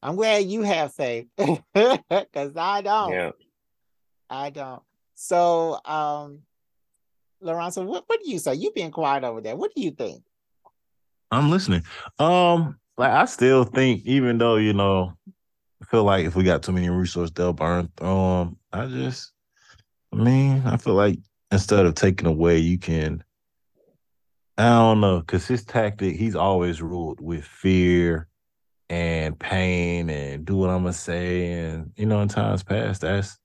I'm glad you have faith because I don't. Yeah. I don't. So, um, Loronta, what, what do you say? You being quiet over there. What do you think? I'm listening. Um, like I still think, even though you know I feel like if we got too many resources, they'll burn through them. I just, I mean, I feel like instead of taking away, you can. I don't know, because his tactic, he's always ruled with fear and pain and do what I'm gonna say. And you know, in times past, that's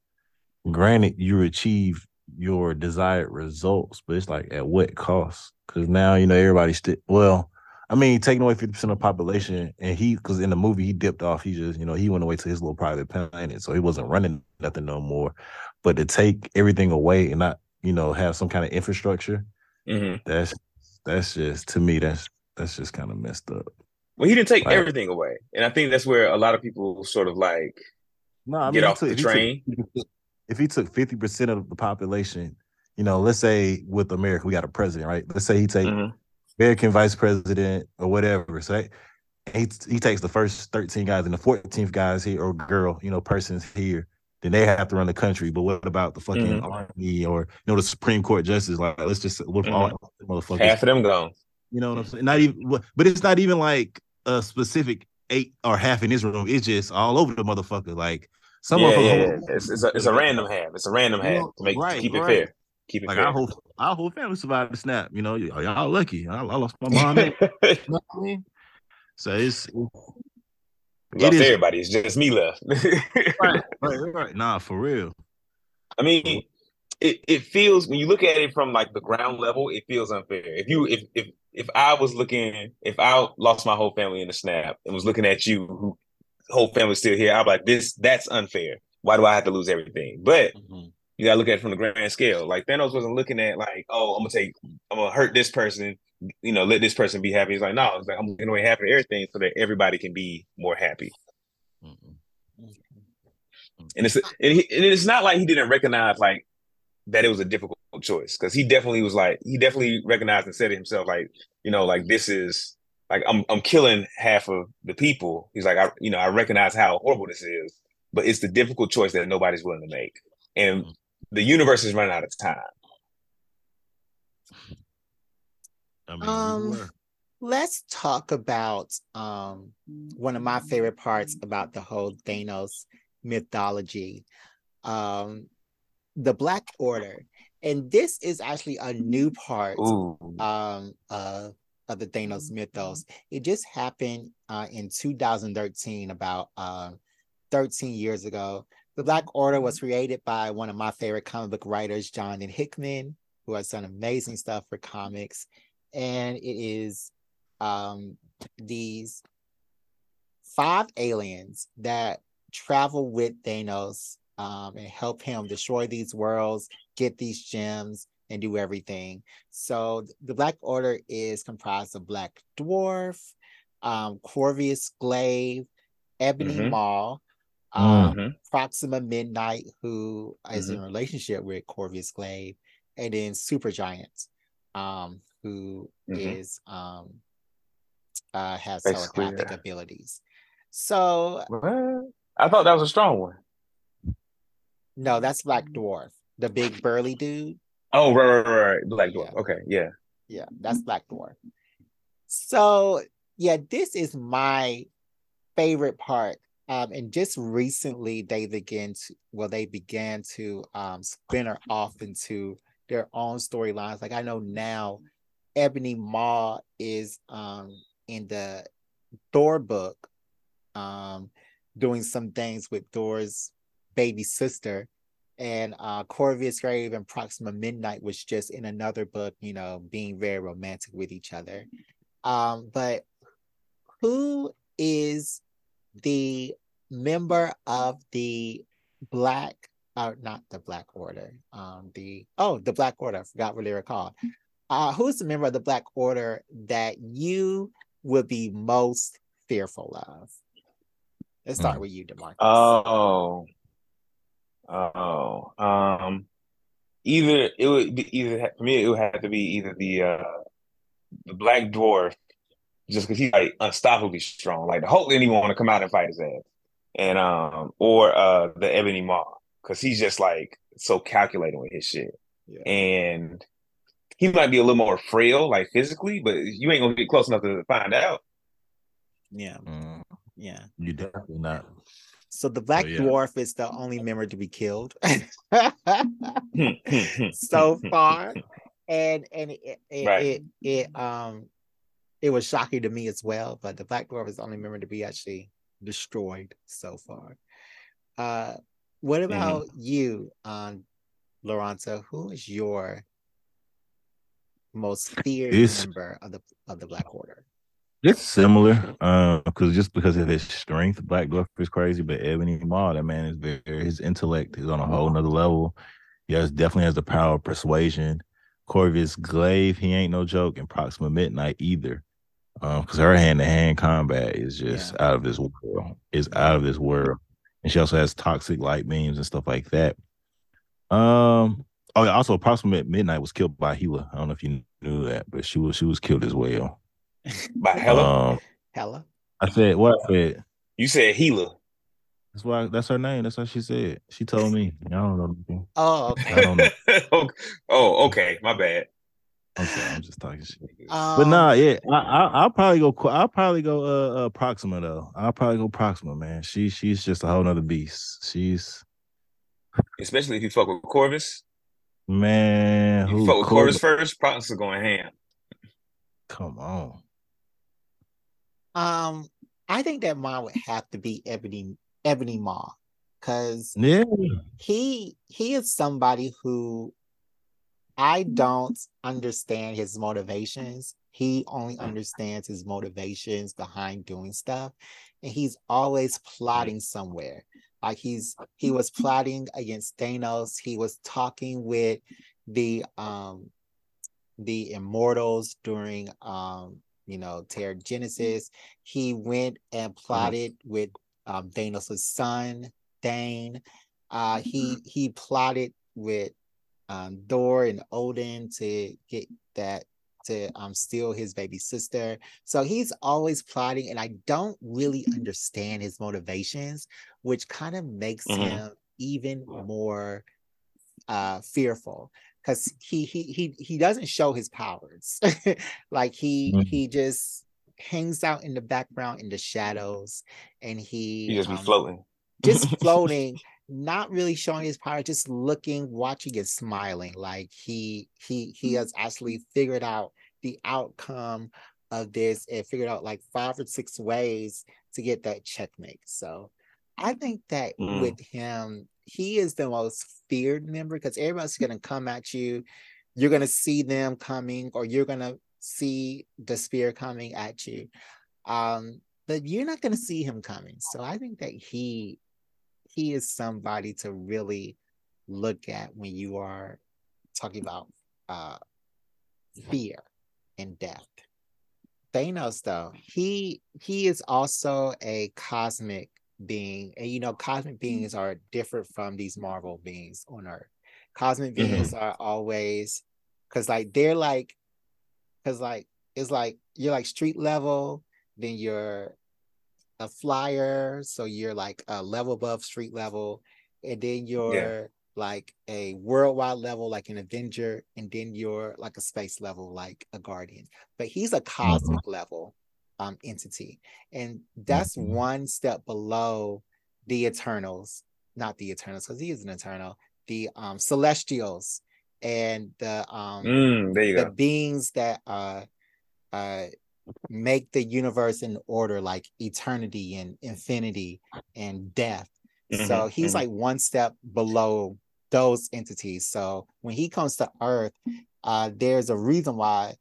granted you achieve your desired results, but it's like at what cost? Because now you know everybody's still well I mean, taking away 50% of the population, and he, because in the movie, he dipped off. He just, you know, he went away to his little private planet. So he wasn't running nothing no more. But to take everything away and not, you know, have some kind of infrastructure, mm-hmm. that's, that's just, to me, that's, that's just kind of messed up. Well, he didn't take like, everything away. And I think that's where a lot of people sort of like no, I mean, get off took, the train. If he took 50% of the population, you know, let's say with America, we got a president, right? Let's say he take mm-hmm American vice president or whatever. So he he takes the first 13 guys and the 14th guys here or girl, you know, persons here. Then they have to run the country. But what about the fucking mm-hmm. army or you know the Supreme Court justice? Like, let's just what mm-hmm. all motherfuckers? Half of them gone. You know what I'm saying? Not even, but it's not even like a specific eight or half in this room. It's just all over the motherfucker. Like some yeah, yeah, yeah. It's, it's, a, it's a random half. It's a random half to make right, to keep it right. fair. Keep it like fair. Our whole, our whole family survived the snap. You know, y'all lucky. I, I lost my mom. you know I mean? So it's, it is, everybody. It's just me left. right, right, right. Nah, for real. I mean, it, it feels when you look at it from like the ground level, it feels unfair. If you if if if I was looking, if I lost my whole family in the snap and was looking at you, who whole family's still here, I'm like, this that's unfair. Why do I have to lose everything? But mm-hmm you gotta look at it from the grand scale. Like Thanos wasn't looking at like, oh, I'm gonna take, I'm gonna hurt this person, you know, let this person be happy. He's like, no, it's like I'm gonna happy to everything so that everybody can be more happy. Mm-hmm. And it's and, he, and it's not like he didn't recognize like that it was a difficult choice because he definitely was like he definitely recognized and said it himself like you know like this is like I'm I'm killing half of the people. He's like I you know I recognize how horrible this is, but it's the difficult choice that nobody's willing to make. And mm-hmm the universe is running out of time. I mean, um, let's talk about um, one of my favorite parts about the whole Thanos mythology, um, the Black Order. And this is actually a new part um, uh, of the Thanos mythos. It just happened uh, in 2013, about uh, 13 years ago. The Black Order was created by one of my favorite comic book writers, Jonathan Hickman, who has done amazing stuff for comics. And it is um, these five aliens that travel with Thanos um, and help him destroy these worlds, get these gems, and do everything. So the Black Order is comprised of Black Dwarf, um, Corvus Glaive, Ebony mm-hmm. Maw, um, mm-hmm. Proxima Midnight, who is mm-hmm. in relationship with Corvus Glaive, and then Supergiant, um, who mm-hmm. is um, uh, has Basically, telepathic yeah. abilities. So what? I thought that was a strong one. No, that's Black Dwarf, the big burly dude. Oh, right, right, right, right. Black Dwarf. Yeah. Okay, yeah. Yeah, that's Black Dwarf. So yeah, this is my favorite part. Um, and just recently they began to well, they began to um splinter off into their own storylines. Like I know now Ebony Maw is um in the Thor book, um, doing some things with Thor's baby sister. And uh, Corvus Glaive and Proxima Midnight was just in another book, you know, being very romantic with each other. Um, but who is the member of the Black, uh, not the Black Order, um, the oh, the Black Order. I forgot what they were called. Uh, who's the member of the Black Order that you would be most fearful of? Let's start mm. with you, D'Marcus. Oh, oh, um, either it would be either for me. It would have to be either the uh the Black Dwarf, just because he's like unstoppably strong. Like the Hulk didn't even want to come out and fight his ass, and um, or uh the Ebony Maw, because he's just like so calculating with his shit, yeah. and he might be a little more frail, like physically, but you ain't gonna get close enough to find out. Yeah. Mm. Yeah. You definitely not. So the Black yeah. Dwarf is the only member to be killed so far, and and it it, right. it it um it was shocking to me as well. But the Black Dwarf is the only member to be actually destroyed so far. Uh, what mm-hmm. about mm-hmm. you, um, Loronta? Who is your most feared it's, member of the of the Black Order? It's similar, because uh, just because of his strength, Black Dwarf is crazy, but Ebony Maw, that man is very his intellect is on a whole nother level. He has definitely has the power of persuasion. Corvus Glaive, he ain't no joke, and Proxima Midnight either. Um, because her hand to hand combat is just yeah. out of this world. Is out of this world. And she also has toxic light beams and stuff like that. Um, Oh, yeah, also Proxima Midnight was killed by Hela. I don't know if you knew that, but she was she was killed as well. By Hella? Um, Hela. I said what I said. You said Hela. That's why that's her name. That's what she said. She told me. I don't know. Oh, okay. Know. oh, okay. My bad. I'm. I'm just talking shit. Um, but nah, yeah, I, will probably go. I'll probably go uh, uh Proxima though. I'll probably go Proxima, man. She she's just a whole nother beast. She's especially if you fuck with Corvus. Man, you fuck with Corvus first, Proxima going ham. Come on. Um, I think that mine would have to be Ebony Ebony Maw, because yeah, he he is somebody who I don't understand his motivations. He only understands his motivations behind doing stuff, and he's always plotting somewhere. Like he's he was plotting against Thanos. He was talking with the um the immortals during um you know Terrigenesis. He went and plotted mm-hmm. with um Thanos' son, Thane. Uh he he plotted with um Thor and Odin to get that to um, steal his baby sister. So he's always plotting, and I don't really understand his motivations, which kind of makes mm-hmm. him even more uh, fearful. Because he he he he doesn't show his powers. like he mm-hmm. he just hangs out in the background in the shadows, and he he just um, be floating, just floating, not really showing his power, just looking, watching, and smiling. Like he he he has actually figured out the outcome of this and figured out like five or six ways to get that checkmate. So I think that mm. with him, he is the most feared member because everybody's going to come at you. You're going to see them coming, or you're going to see the spear coming at you. Um, but you're not going to see him coming. So I think that he he is somebody to really look at when you are talking about uh, fear and death. Thanos, though, he he is also a cosmic being, and you know, cosmic mm-hmm. beings are different from these Marvel beings on Earth. Cosmic mm-hmm. beings are always because like they're like because like it's like you're like street level, then you're a flyer, so you're like a level above street level, and then you're yeah. like a worldwide level, like an Avenger, and then you're like a space level, like a Guardian. But he's a mm-hmm. cosmic mm-hmm. level um, entity. And that's mm-hmm. one step below the Eternals, not the Eternals, because he is an Eternal, the um, Celestials and the um mm, the go. beings that uh uh make the universe in order like eternity and infinity and death mm-hmm, so he's mm-hmm. like one step below those entities so when he comes to earth uh there's a reason why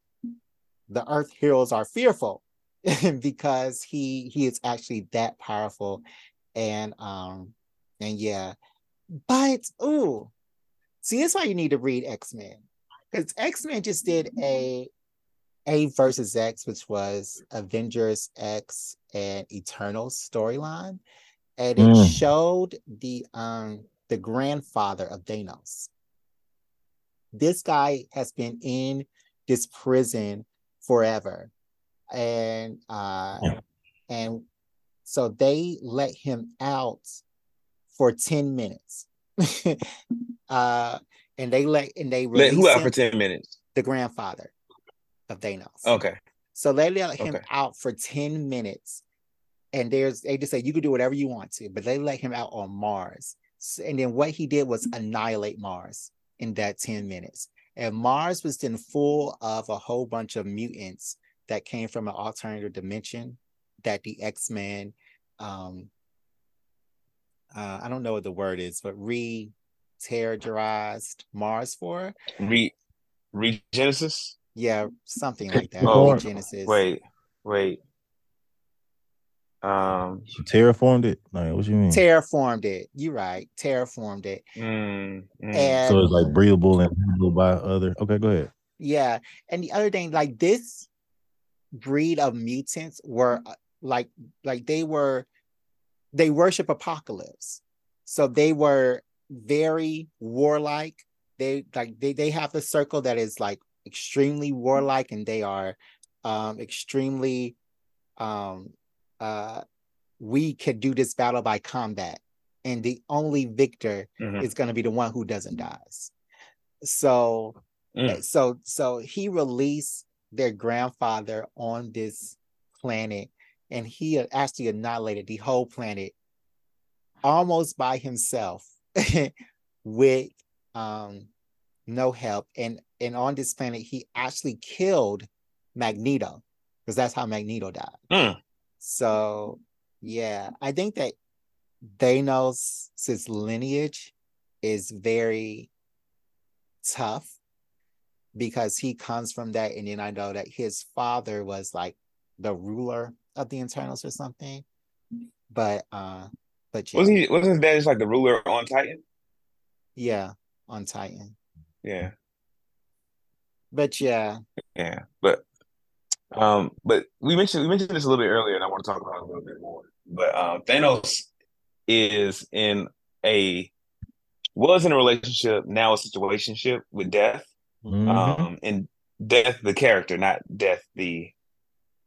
the earth heroes are fearful because he he is actually that powerful and um and yeah but ooh see that's why you need to read x-men because x-men just did a a versus x which was avengers x and eternal storyline and it mm. showed the um the grandfather of Thanos. This guy has been in this prison forever and uh yeah. and so they let him out for 10 minutes. Uh and they let and they let who out for 10 minutes? The grandfather of Thanos. Okay. So they let him okay. out for 10 minutes and there's they just say you can do whatever you want to but they let him out on Mars. And then what he did was annihilate Mars in that 10 minutes. And Mars was then full of a whole bunch of mutants that came from an alternative dimension that the X-Men um uh, I don't know what the word is, but re-terrorized Mars for. Re regenesis? Yeah, something like that. Oh, Genesis. Wait, wait. Um terraformed it? Like what you mean? Terraformed it. You're right. Terraformed it. Mm, mm. And so it's like breathable and breathable by other. Okay, go ahead. Yeah. And the other thing, like this breed of mutants were uh, like like they were they worship apocalypse. So they were very warlike. They like they, they have a circle that is like extremely warlike and they are um extremely um uh we can do this battle by combat. And the only victor mm-hmm. is going to be the one who doesn't dies so mm. so so he released their grandfather on this planet and he actually annihilated the whole planet almost by himself with um, no help. And and on this planet he actually killed magneto because that's how magneto died. Mm. so yeah i think that thanos' lineage is very tough because he comes from that. And then I know that his father was like the ruler of the Eternals or something. But uh but yeah. Wasn't he wasn't his dad just like the ruler on Titan? Yeah, on Titan. Yeah. But yeah. Yeah. But um, but we mentioned we mentioned this a little bit earlier, and I want to talk about it a little bit more. But um, Thanos is in a was in a relationship, now a situationship with death, Mm-hmm. Um, and death the character, not death the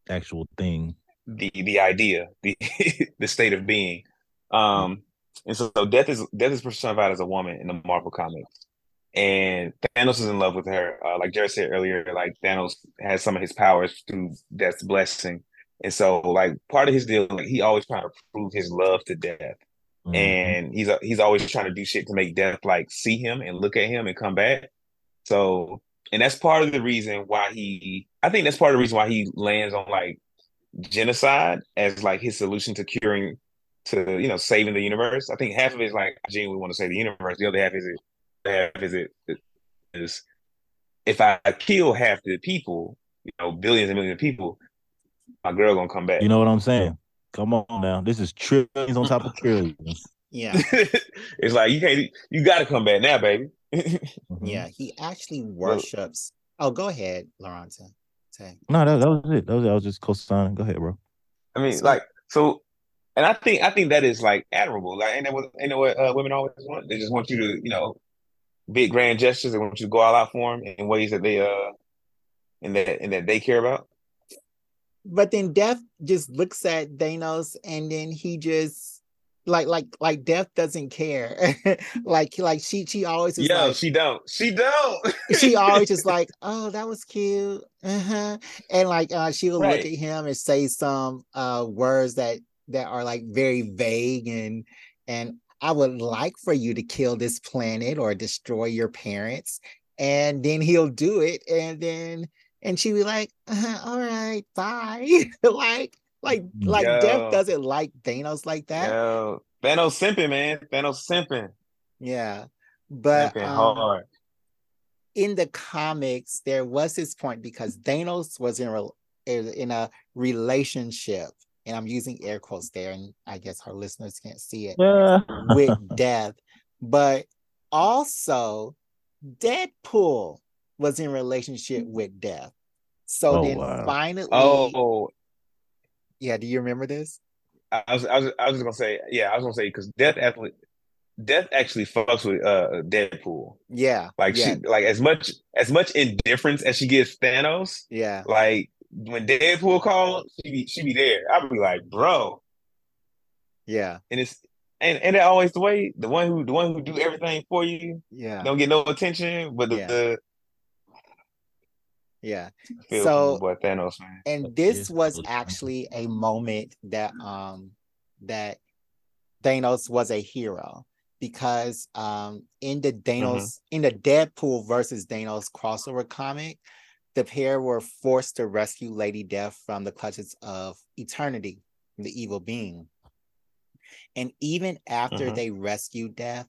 actual thing, the the idea, the the state of being. Um, and so, so death is death is personified as a woman in the Marvel comics. and Thanos is in love with her. Uh, like Jared said earlier, like Thanos has some of his powers through Death's blessing, and so like part of his deal, like he always trying to prove his love to Death, mm-hmm. and he's he's always trying to do shit to make Death like see him and look at him and come back. So, and that's part of the reason why he, I think that's part of the reason why he lands on like genocide as like his solution to curing, to you know saving the universe. I think half of it is like I genuinely want to save the universe. The other half is it half is it is if I kill half the people, you know, billions and millions of people, my girl gonna come back. You know what I'm saying? Come on now. This is trillions on top of trillions. Yeah. it's like you can't you gotta come back now, baby. mm-hmm. Yeah, he actually worships. Oh, go ahead, Loronta. No, that, that was it. That was it. I was just co-signing. Go ahead, bro. I mean, so, like, so and I think I think that is like admirable. Like, and that was ain't that what uh, women always want? They just want you to, you know, big grand gestures. They want you to go all out for them in ways that they uh and that and that they care about. But then Death just looks at Thanos and then he just like like like Death doesn't care. like like she she always is Yo, like, she don't. She don't. she always just like, oh, that was cute. Uh-huh. And like uh she'll right. look at him and say some uh words that that are like very vague and and I would like for you to kill this planet or destroy your parents. And then he'll do it. And then, and she'd be like, uh, all right, bye. like, like, like Yo. Death doesn't like Thanos like that. Yo. Thanos simping, man. Thanos simping. Yeah. But um, in the comics, there was this point because Thanos was in, in a relationship and I'm using air quotes there, and I guess our listeners can't see it yeah. with death. But also, Deadpool was in relationship with death. So oh, then wow. finally, oh, yeah. Do you remember this? I was, I was, I was just gonna say, yeah, I was gonna say because death actually, death actually fucks with uh Deadpool. Yeah, like yeah. she, like as much as much indifference as she gives Thanos. Yeah, like when Deadpool called, she be she be there. I'd be like, bro. Yeah. And it's and and always the way the one who the one who do everything for you. Yeah. Don't get no attention, but the, yeah. the yeah. So boy, Thanos, man. And this was actually a moment that um that Thanos was a hero because um in the Thanos mm-hmm. in the Deadpool versus Thanos crossover comic, the pair were forced to rescue Lady Death from the clutches of eternity, the evil being. And even after mm-hmm. they rescued Death,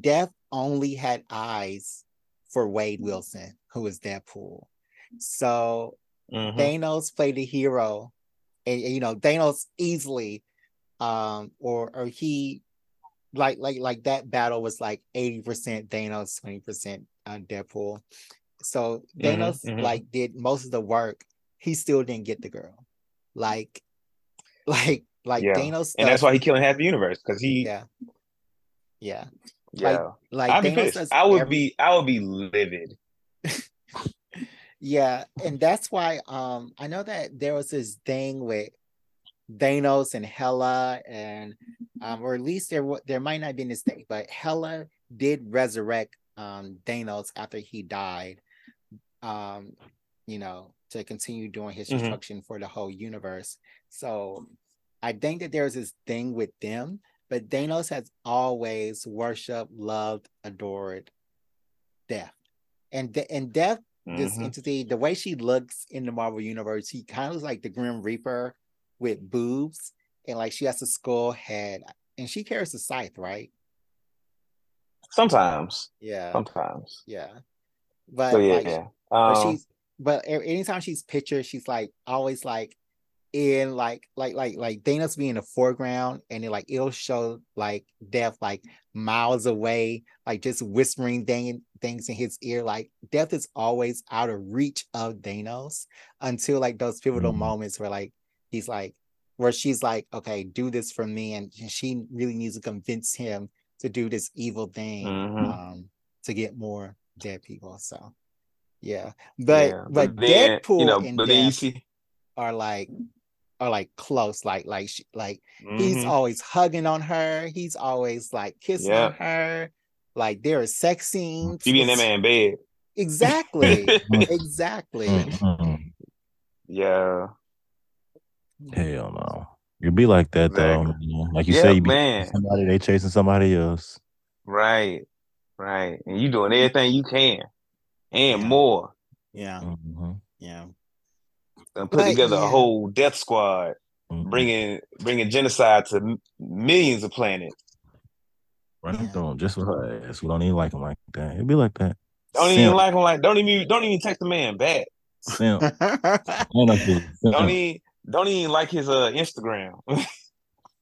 Death only had eyes for Wade Wilson, who was Deadpool. So mm-hmm. Thanos played the hero, and, and, you know Thanos easily, um, or or he, like like like that battle was like eighty percent Thanos, twenty percent uh, Deadpool. So Thanos mm-hmm, mm-hmm. like did most of the work. He still didn't get the girl. Like, like, like yeah. Thanos, stuff, and that's why he killing half the universe because he. Yeah. Yeah. Yeah. Like, like I'd be pissed. I would every... be. I would be livid. yeah, and that's why um I know that there was this thing with Thanos and Hela, and um, or at least there there might not have been this thing, but Hela did resurrect um Thanos after he died, um, you know, to continue doing his mm-hmm. destruction for the whole universe. So I think that there's this thing with them, but Thanos has always worshipped, loved, adored Death. And de- and Death, mm-hmm. this entity, the way she looks in the Marvel universe, he kind of looks like the Grim Reaper with boobs, and like she has a skull head, and she carries a scythe, right? Sometimes. Yeah. Sometimes. Yeah. But so, yeah, like, yeah. Um, but she's but anytime she's pictured, she's like always like in like like like like Thanos being in the foreground and then like it'll show like death like miles away, like just whispering thing, things in his ear. Like death is always out of reach of Thanos until like those pivotal mm-hmm. moments where like he's like where she's like, okay, do this for me. And she really needs to convince him to do this evil thing mm-hmm. um, to get more dead people. So yeah, but yeah, but, but then, Deadpool you know, and then see are like are like close, like like she, like mm-hmm. he's always hugging on her. He's always like kissing yeah. on her. Like there are sex scenes. You be in that man bed. Exactly. exactly. Yeah. Hell no. You be like that though. Exactly. man. Like you Yeah, say, you be man. somebody, they chasing somebody else. Right. Right. And you doing everything you can and Yeah. more. Yeah. Mhm. Yeah. And put But, together yeah. a whole death squad, Mhm. bringing bringing genocide to m- millions of planets. Running Yeah. through 'em just for her ass. We don't even like him like that. It'd be like that. Don't even like him. Like don't even don't even text the man back. Simp. Ain't no good simp. Don't even don't even like his uh Instagram.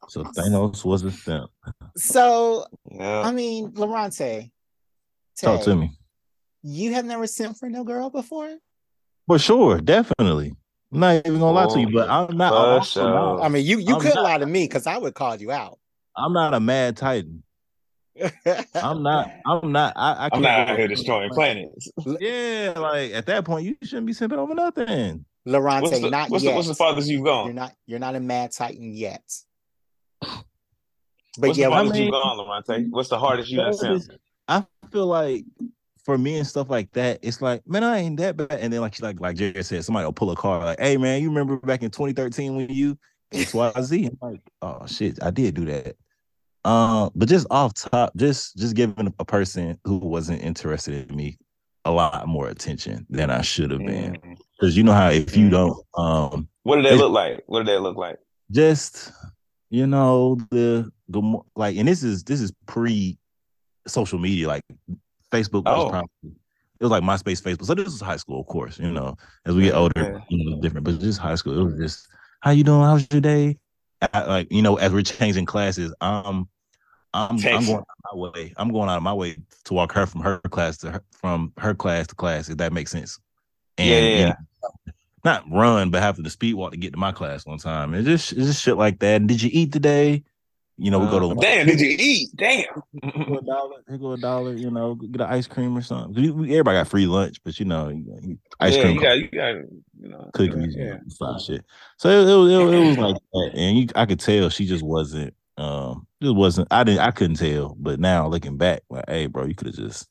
So Thanos was a simp. so yeah. I mean, Loronta, Talk to me. You have never sent for no girl before? For sure, definitely. I'm not even gonna lie to you, but oh, I'm not. For I'm, also sure. not I mean, you you I'm could not- lie to me because I would call you out. I'm not a mad titan. I'm not. I'm not. I, I I'm can't out here destroying planets. Yeah, like at that point, you shouldn't be simping over nothing. Loronta, What's the, not what's, yet. the, what's the farthest you've gone? You're not you're not a mad titan yet. But What's yeah, the we- farthest mean- you've gone, Lamonte? What's the hardest you done sent? I feel like for me and stuff like that, it's like, man, I ain't that bad. And then like like like Jared said, somebody will pull a car like, hey man, you remember back in 2013 when you XYZ? I'm like, oh shit, I did do that. Um, but just off top, just just giving a person who wasn't interested in me a lot more attention than I should have been. Mm. Because you know how if you Mm. don't um What did that look like? What did that look like? just you know the the like and this is this is pre social media like facebook was Oh. probably it was like myspace facebook so this is high school of course you know as we get older yeah. you know different but just high school it was just how you doing how's your day I, like you know as we're changing classes um I'm, I'm going out of my way. I'm going out of my way to walk her from her class to her, from her class to class, if that makes sense. And Yeah, yeah, yeah. know, not run, but have to speed walk to get to my class one time. It's just it's just shit like that. Did you eat today? You know, we go to Uh, Damn, did you eat? Damn. Go a dollar. Go a dollar. You know, get an ice cream or something. We, we- everybody got free lunch, but you know, you- you- ice yeah, cream, you got, you got, you know, cookies, Yeah. and side shit. So it, it, was- it, it was like that, and you, I could tell she just wasn't. Um, just wasn't. I didn't. I couldn't tell. But now looking back, like, hey, bro, you could have just.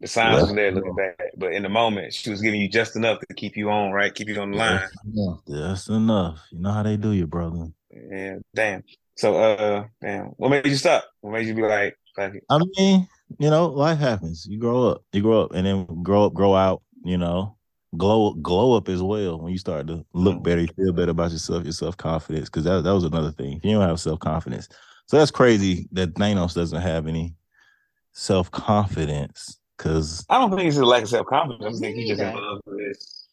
The signs Yeah. was there looking back, but in the moment, she was giving you just enough to keep you on, right? Keep you on the line. enough. That's enough. You know how they do you, brother. Yeah, damn. So, uh, damn. What made you stop? What made you be like, fuck it? I mean, you know, life happens. You grow up, you grow up, and then grow up, grow out. You know, glow, glow up as well. When you start to look Mhm. better, you feel better about yourself, your self confidence. Because that that was another thing. If you don't have self confidence, so that's crazy that Thanos doesn't have any self confidence. Because I don't think it's a lack of self confidence. I just think he's just in neither. love with this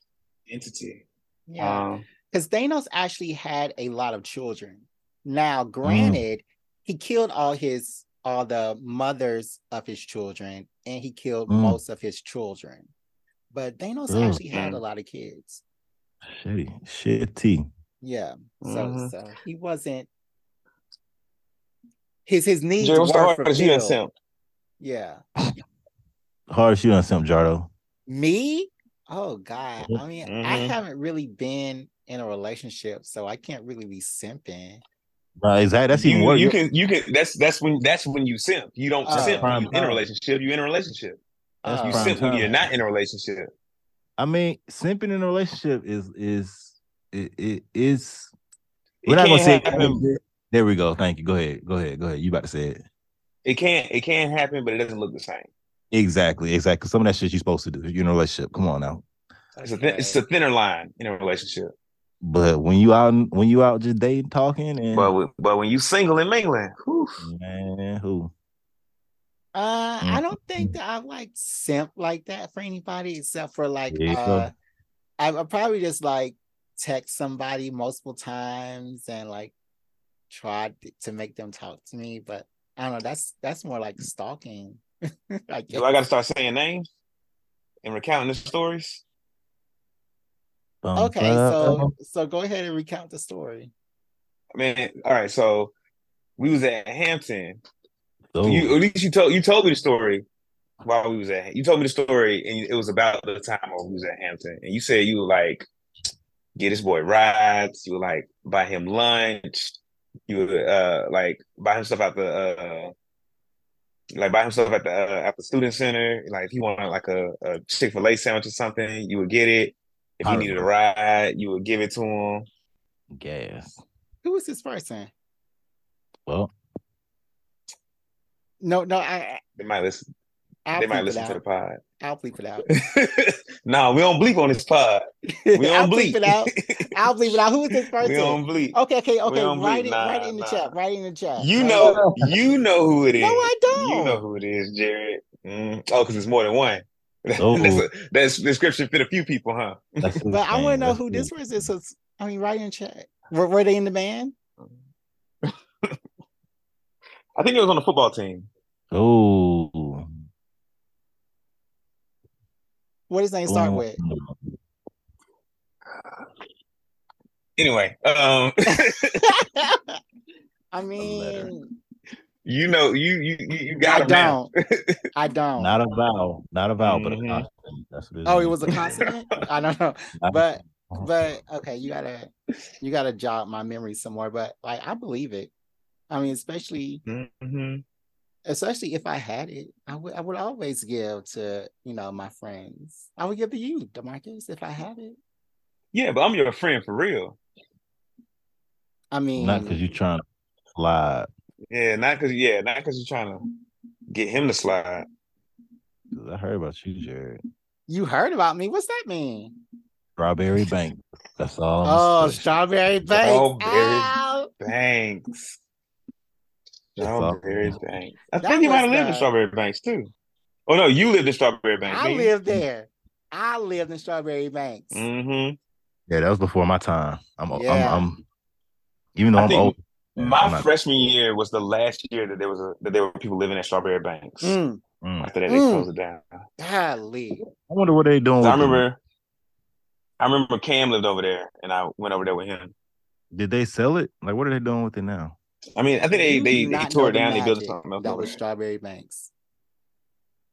entity. yeah. Um, Because Thanos actually had a lot of children. Now, Mm. granted, he killed all his all the mothers of his children, and he killed Mm. most of his children. But Thanos Ugh. actually had a Mm. lot of kids. shitty, shitty. Yeah. So Mhm. so he wasn't his his needs Jerry, what's the were hardest you done fulfilled. simp? Yeah. Hardest you done simp, Jardo. Me? Oh God. I mean, I Mhm. haven't really been in a relationship, so I can't really be simping. Right, exactly. That's even you, worse. you can you can that's that's when that's when you simp. You don't Oh. simp when Prime you in a relationship. You in a relationship. That's. You prime simp when time. you're not in a relationship. I mean, simping in a relationship is is it, it is. We're not gonna say. happen. There we go. Thank you. Go ahead. Go ahead. Go ahead. You about to say it. It can't it can happen, but it doesn't look the same. Exactly. Exactly. Some of that shit you're supposed to do. You're in a relationship. Come on now. It's a thin, it's a thinner line in a relationship. But when you out, when you out just dating, talking, and But but when you single and mingling, whew, man, who? Uh, I don't think that I like simp like that for anybody except for like There you go. uh I would probably just like text somebody multiple times and like try to make them talk to me, but I don't know, that's that's more like stalking. I do I got to start saying names and recounting the stories? Okay, so so go ahead and recount the story. I mean, all right. So we was at Hampton. Oh, You at least you told you told me the story while we was at. You told me the story, and it was about the time when we was at Hampton, and you said you were like get this boy rides. You were like buy him lunch. You would uh like buy him stuff out the uh like buy himself at the uh, at the student center. Like if he wanted like a, a Chick Fil A sandwich or something, you would get it. If he needed a ride, you would give it to him. Gas. Who was this person? Well, No, no, I, They might listen. I'll they might listen to the pod. I'll bleep it out. nah, we don't bleep on this pod. We I'll don't bleep. bleep it out. I'll bleep it out. Who is this person? we don't bleep. Okay, okay, okay. Write it, Nah, write it in the nah. chat. Write it in the chat. You know, you know who it is. No, I don't. You know who it is, Jared. Mm. Oh, because it's more than one. Oh. That's a, that description fit a few people, huh? But I want to know who this was. is. So, I mean, right in the chat. Were, were they in the band? I think it was on the football team. Oh, What does his name start Oh. with? Anyway, um, I mean, you know, you you you you got I don't. I don't. Not a vowel, not a vowel, but a Mhm. consonant. That's what it is. oh, it was a consonant. I don't know, but but okay, you gotta you gotta jog my memory some more. But like, I believe it. I mean, especially Mhm. especially if I had it, I would I would always give to you know my friends. I would give to you, D'Marcus, if I had it. Yeah, but I'm your friend for real. I mean, not because you're trying to slide. Yeah, not because yeah, not because you're trying to get him to slide. 'Cause I heard about you, Jared. you heard about me. What's that mean? Strawberry Bank. That's all. I'm Oh, gonna say. strawberry banks. Strawberry Ow. Thanks. That's all. Banks. I That think you might have was lived in Strawberry Banks too. Oh no, you lived in Strawberry Banks. I lived there. I lived in Strawberry Banks. Mm-hmm. Yeah, that was before my time. I'm. Yeah. I'm, I'm. Even though I I'm think old. Yeah, My not- freshman year was the last year that there was a that there were people living at Strawberry Banks. Mm. After that, they Mm. closed it down. golly. I wonder what they doing. So I with the- remember, I remember Cam lived over there, and I went over there with him. Did they sell it? Like, what are they doing with it now? I mean, I think they they, they tore know it the down. They built magic something else. That over was there. Strawberry Banks.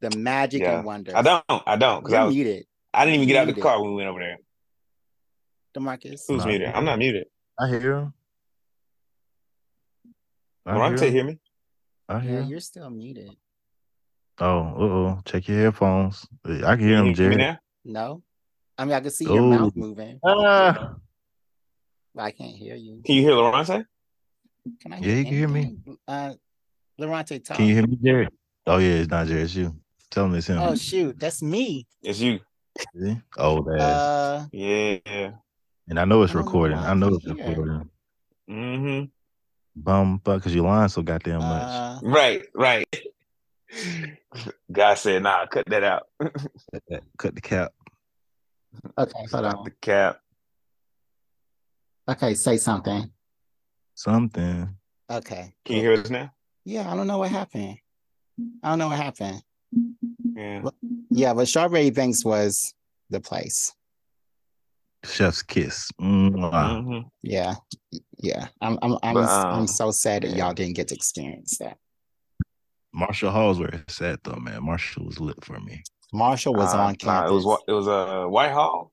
The magic Yeah. and wonder. I don't, I don't, because I You're was, muted, I didn't even get out of the muted. car when we went over there. D'Marcus. Who's Nah. muted? I'm not muted. I hear him. I Veronica, hear him. hear me? I hear Yeah, you're still muted. Oh, uh oh. Check your headphones. I can hear him, Can you hear me now? No? I mean, I can see your Oh. mouth moving, Ah, but I can't hear you. Can you hear Loronta? Can I Yeah, you can hear me. anything? Uh, Loronta, talk. can you hear me, Jerry? Oh yeah, it's not Jerry. It's you. Tell him it's him. Oh, shoot. That's me. It's you. See? Old ass. Uh, Yeah. and I know it's I don't know recording. I I know it's hear. recording. Mm-hmm. Bum, but because you're lying so goddamn much. uh, Right, right. God said, nah, cut that out. Cut that- Cut the cap. okay, hold Stop on. the cap. Okay, say something. Something. Okay. Can you hear us now? Yeah, I don't know what happened. I don't know what happened. Yeah. Yeah, but Strawberry Banks was the place. Chef's kiss. Mwah. Mhm. Yeah, yeah. I'm, I'm, I'm, But, I'm um, so sad that y'all didn't get to experience that. Marshall Hall's where it's at though, man. Marshall was lit for me. Marshall was Uh, on nah, campus. it was it was a uh, Whitehall.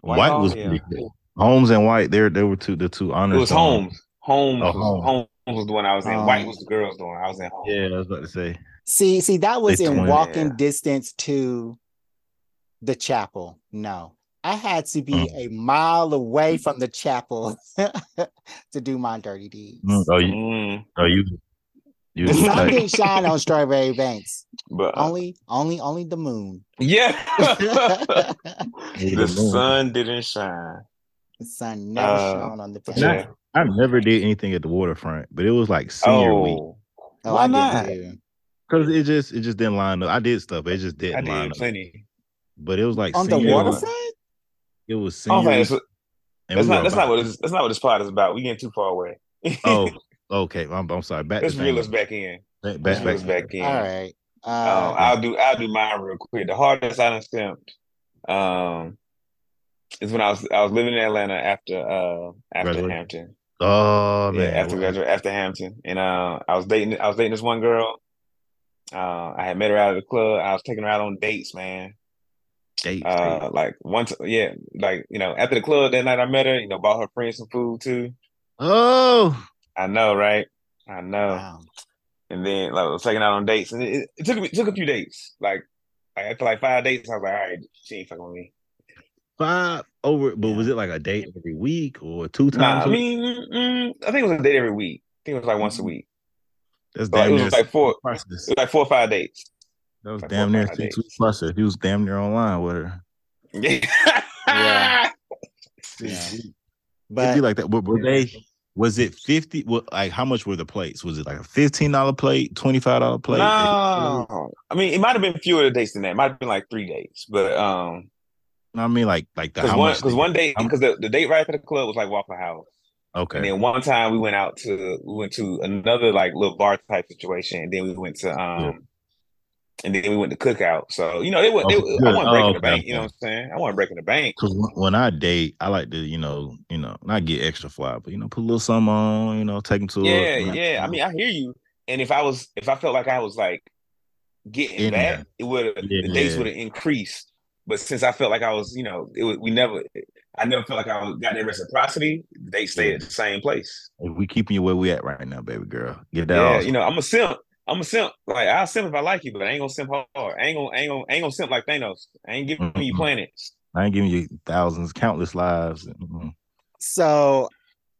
White, Whitehall? was Yeah. pretty cool. Holmes and White, there they were two the two honors. It was Holmes. Holmes, Oh, was, Holmes. Holmes was the one I was in. Um, White was the girls the one I was in. Holmes. Yeah, I was about to say. See, see, that was They in twin. walking Yeah. distance to the chapel. No, I had to be Mm. a mile away from the chapel to do my dirty deeds. Mm, Oh, you, Mm, oh, you, you. The sun tight. didn't shine on Strawberry Banks. but uh, Only, only, only the moon. yeah, the the the moon. sun didn't shine. The sun never Uh, shone on the but yeah. I never did anything at the waterfront, but it was like senior week Oh, Oh, why I not? because it just it just didn't line up. I did stuff, but it just I didn't line did up. plenty. But it was like On the senior week. waterfront? It was Oh, senior man, week, that's, that's we not that's not what this, that's not what this pod is about. We getting too far away. Oh, okay. I'm, I'm sorry. Back let's reel us back in. Back, Let's back, reel us back. back in. All right. Um, Uh, I'll do I'll do mine real quick. The hardest I done stamped um is when I was I was living in Atlanta after uh after Graduation. Hampton. Oh Yeah, man, after graduate after Hampton. And uh I was dating I was dating this one girl. Uh I had met her out at the club. I was taking her out on dates, man. Dates, Uh dates. like once yeah, like you know, after the club that night I met her, you know, bought her friends some food too. Oh, I know, right? I know. wow. and then like I was taking out on dates, and it, it took me it took a few dates. Like, like after like five dates, I was like, all right, she ain't fucking with me. Five over, but was it like a date every week or two times? I a week? mean, mm, I think it was a date every week. I think it was like once a week. that's So, like, it was like four. It was like four or five dates. That was like damn near five six dates. weeks process. He was damn near online with her. Yeah. Yeah. It'd But be like that. But were they? Was it fifty? What like how much were the plates? Was it like a fifteen dollar plate, twenty five dollar plate? No, I mean it might have been fewer days than that. It might have been like three days, but um, I mean, like like the because one because one day because the, the date right after the club was like Waffle House, Okay. and then one time we went out to we went to another like little bar type situation, and then we went to um, and then we went to cookout. So you know they were they, Oh, I wasn't breaking Oh, the okay, bank. You know what I'm saying? I wasn't breaking the bank. Because when I date, I like to you know you know not get extra fly, but you know put a little something on, you know take them to Yeah, a, yeah. I mean, I hear you. And if I was, if I felt like I was like getting In back, there. it would have the Yeah. dates would have increased. But since I felt like I was, you know, it was, we never, I never felt like I was, got that reciprocity. They stayed at the same place. If we keeping you where we at right now, baby girl, get that. Yeah, off. you know, I'm a simp. I'm a simp. Like I'll simp if I like you, but I ain't gonna simp hard. I ain't gonna, I ain't gonna, I ain't gonna simp like Thanos. I ain't giving you Mhm. planets. I ain't giving you thousands, countless lives. Mhm. so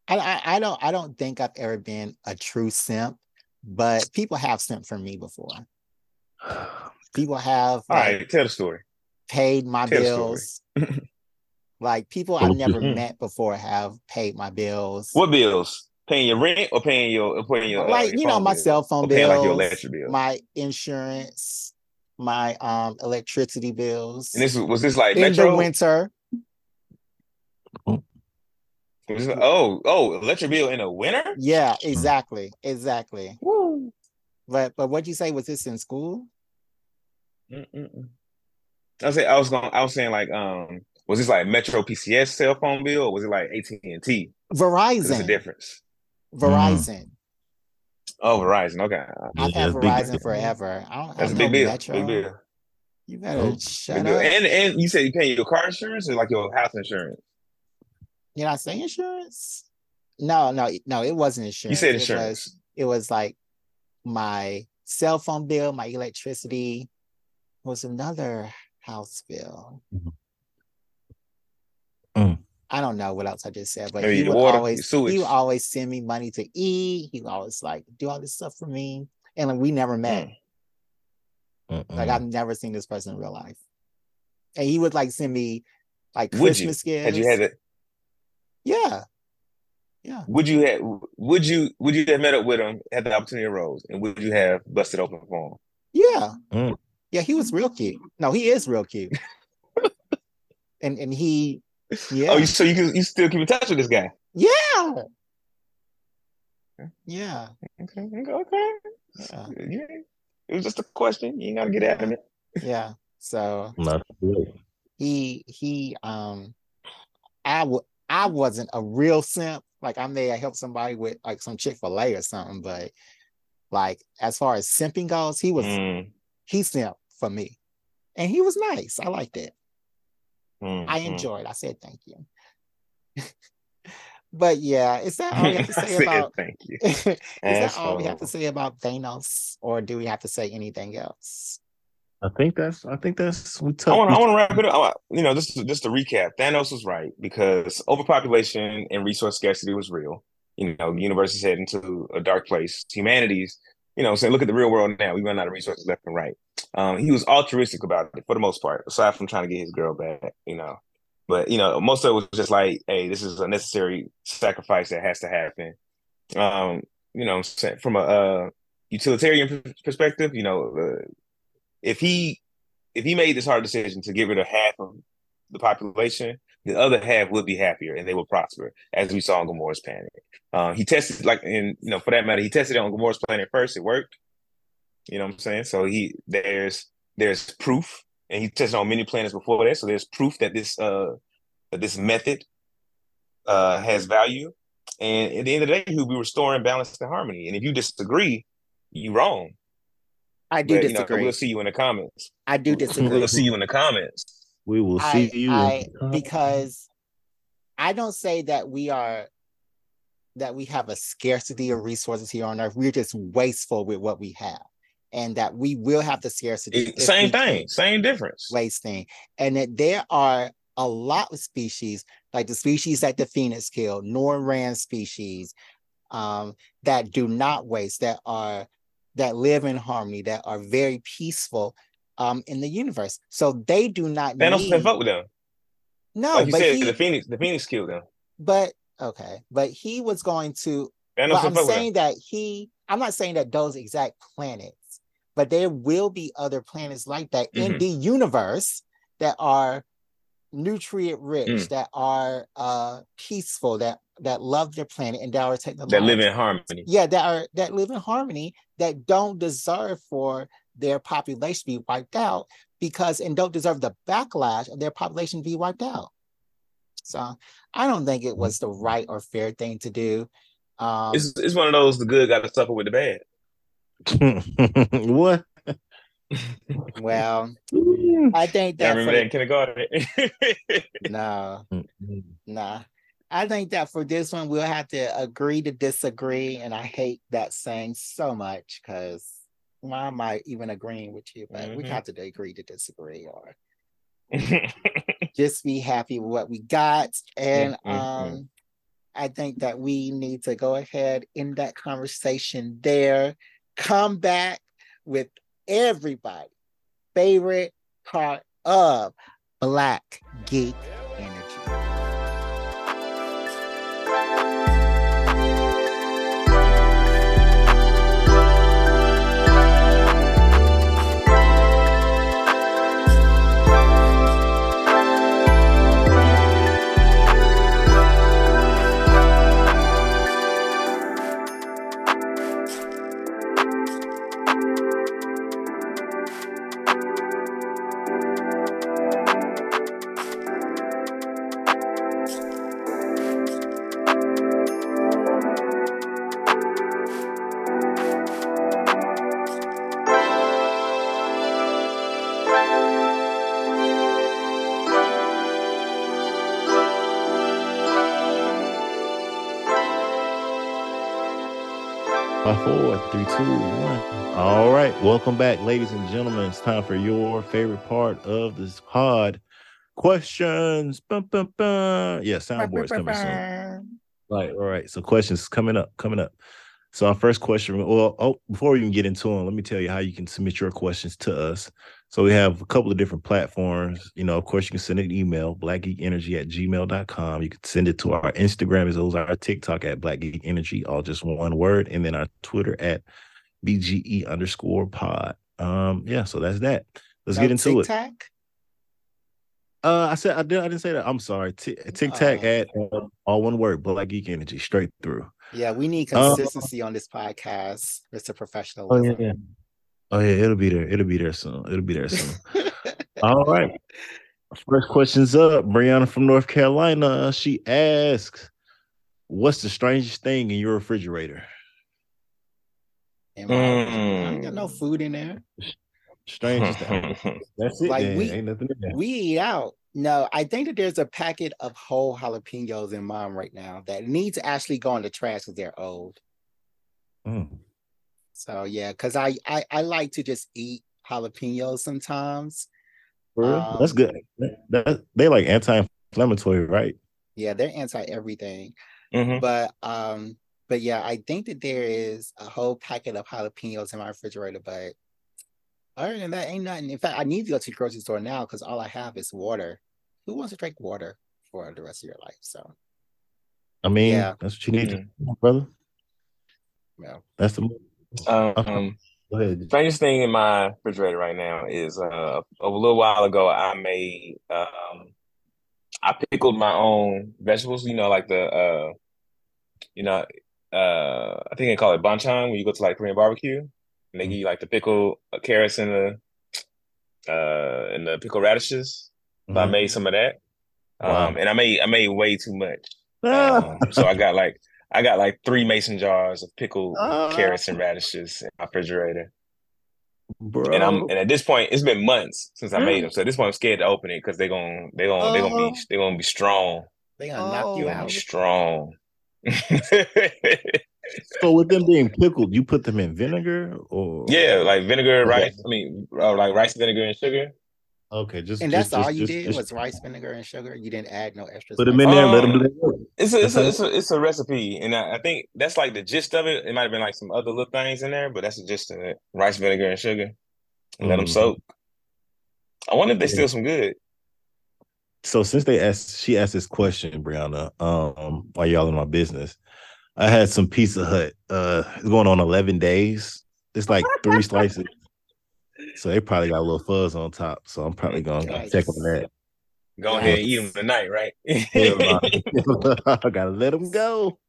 I, I I don't I don't think I've ever been a true simp, but people have simped for me before. People have All like, right, tell the story. paid my Tell bills. like people I've never mhm. met before have paid my bills. What bills? Paying your rent or paying your, or paying your, uh, like your you know my bill? cell phone paying like your electric bill. my insurance, my um electricity bills. And this was, was this like in Metro? the winter, this- oh, oh, electric bill in the winter? yeah, exactly, exactly. Woo. But but what'd you say? Was this in school? Mm-mm-mm. I was saying, I was going. I was saying like, um, was this like Metro PCS cell phone bill, or was it like AT and T? Verizon. There's a difference. Verizon. Oh, Verizon. Okay, I've Yeah, had that's big. Verizon forever. I don't. that's I a don't big know bill. Metro. Big bill. You better Oh, shut Big bill. up. And and you said you paying your car insurance or like your house insurance? You're not saying insurance? No, no, no. It wasn't insurance. You said It was- insurance. It was, like my cell phone bill, my electricity. Was another house bill. Mm. I don't know what else I just said, but Maybe he would water, always sewage. he would always send me money to eat. He would always like do all this stuff for me, and like we never met. Mm. Like. I've never seen this person in real life. And he would like send me like Would you? Christmas gifts. Had you had it? Yeah. Yeah. Would you have? Would you? Would you have met up with him? Had the opportunity arose, and would you have busted open for him? Yeah. Mm. Yeah, he was real cute. No, he is real cute. and and he yeah. Oh, you, so you can you still keep in touch with this guy? yeah. Yeah. Okay, okay. okay. Yeah. Yeah. It was just a question. You ain't gotta get at it. Yeah. So he he um I wasn't a real simp. Like I may have helped somebody with like some Chick-fil-A or something, but like as far as simping goes, he was Mm, he simped for me. And he was nice. I liked it. Mm, I mm. enjoyed. I said thank you. but yeah, is that all we have to say said about thank you. is that all we have to say about Thanos, or do we have to say anything else? I think that's. I think that's. We I want. I want to wrap it up. I You know, just to, just to recap, Thanos was right because overpopulation and resource scarcity was real. You know, the universe is heading to a dark place. Humanity's, you know, saying look at the real world now. We run out of resources left and right. Um, he was altruistic about it for the most part, aside from trying to get his girl back. You know, but you know, most of it was just like, hey, this is a necessary sacrifice that has to happen. Um, you know, from a uh, utilitarian perspective, you know, uh, if he if he made this hard decision to get rid of half of the population, the other half would be happier and they would prosper, as we saw on Gamora's planet. Uh, he tested like in you know for that matter, he tested it on Gamora's planet first. It worked. You know what I'm saying? So he there's there's proof, and he tested on many planets before that. So there's proof that this uh that this method uh has value. And at the end of the day, he'll be restoring balance and harmony. And if you disagree, you're wrong. I do But, you know, disagree. we'll see you in the comments. I do disagree. We'll see you in the comments. We will I, see you. I because I don't say that we are that we have a scarcity of resources here on earth. We're just wasteful with what we have. And that we will have the scarcity. It, same thing, same difference. Wasting. And that there are a lot of species, like the species that the phoenix killed, Norrin Radd species, um, that do not waste, that are that live in harmony, that are very peaceful um, in the universe. So they do not Thanos need. can fuck with them. No, like you but said, he, the Phoenix, the Phoenix killed them. but okay, but he was going to. Thanos I'm fuck with them. saying that he. I'm not saying that those exact planets, but there will be other planets like that in Mhm. the universe that are nutrient rich, Mm. that are uh peaceful, that that love their planet and that are that live in harmony. yeah, that are that live in harmony, that don't deserve for their population to be wiped out because and don't deserve the backlash of their population to be wiped out. So I don't think it was the right or fair thing to do. Um, It's it's one of those the good got to suffer with the bad. what? well, I think I that remember for- that in kindergarten. no, nah. I think that for this one we'll have to agree to disagree, and I hate that saying so much because well, I might even agreeing with you, but we Mhm. have to agree to disagree or just be happy with what we got. And Mm, mm, um, I think that we need to go ahead in that conversation there. Come back with everybody. Favorite part of Black Geek Welcome back, ladies and gentlemen. It's time for your favorite part of this pod. Questions. Bum, bum, bum. Yeah, soundboard's coming soon. Right, all right. So questions coming up, coming up. So our first question, well, oh, before we even get into them, let me tell you how you can submit your questions to us. So we have a couple of different platforms. You know, of course, you can send an email, blackgeekenergy at gmail.com. You can send it to our Instagram as well as our TikTok at Black Geek Energy, all just one word, and then our Twitter at BGE underscore pod. Um, yeah, so that's that. Let's No get into it. Uh, I said I did. I didn't say that. I'm sorry. T- Tac Oh. at uh, all one word, Black Geek Energy, straight through. Yeah, we need Uh, consistency on this podcast, Mr. Professionalism. Oh yeah, it'll be there. It'll be there soon. It'll be there soon. All right. First question's up. Brianna from North Carolina. She asks, "What's the strangest thing in your refrigerator?" And my- I ain't got no Mm. food in there. Strange thing. That's it. Like, then. we- Ain't nothing in there. We eat out. No, I think that there's a packet of whole jalapenos in mine right now that needs to actually go in the trash because they're old. Mm. So yeah, because I, I I like to just eat jalapenos sometimes. For real? Um, That's good. That, that- they like anti-inflammatory, right? Yeah, they're anti everything. Mhm. But um, but yeah, I think that there is a whole packet of jalapenos in my refrigerator. But other than that, ain't nothing. In fact, I need to go to the grocery store now because all I have is water. Who wants to drink water for the rest of your life? So I mean, Yeah. that's what you need, Mm-hmm. to, brother. Yeah, That's the. Um, Go ahead. strangest thing in my refrigerator right now is uh a little while ago I made um I pickled my own vegetables, you know, like the uh you know uh I think they call it banchan when you go to like Korean barbecue and they give you like the pickle uh, carrots and the uh and the pickled radishes. So I made some of that. Wow. Um and I made I made way too much. Um, so I got like I got like three mason jars of pickled Ah. carrots and radishes in my refrigerator. bro. And I'm and at this point, it's been months since I Mm. made them. So at this point, I'm scared to open it because they're gonna they're gonna they're gonna be they're gonna be strong. they gonna knock you Oh. They're gonna out. strong. So with them being pickled, you put them in vinegar or yeah, like vinegar, Okay. rice. I mean, uh, like rice vinegar and sugar. Okay, just And just- that's all just- you just- did just was rice vinegar and sugar. You didn't add no extra. put them in there and let them Um, do their work. It's a it's a, it's a it's a recipe, and I, I think that's like the gist of it. It might have been like some other little things in there, but that's the gist of it: rice vinegar and sugar, and let them soak. I wonder if they Yeah. still some good. So since they asked, she asked this question, Brianna, um, while y'all in my business, I had some Pizza Hut. Uh, it's going on eleven days. It's like three slices, so they probably got a little fuzz on top. So I'm probably gonna Nice. check on that. Go ahead and eat them tonight, right? I gotta let them go.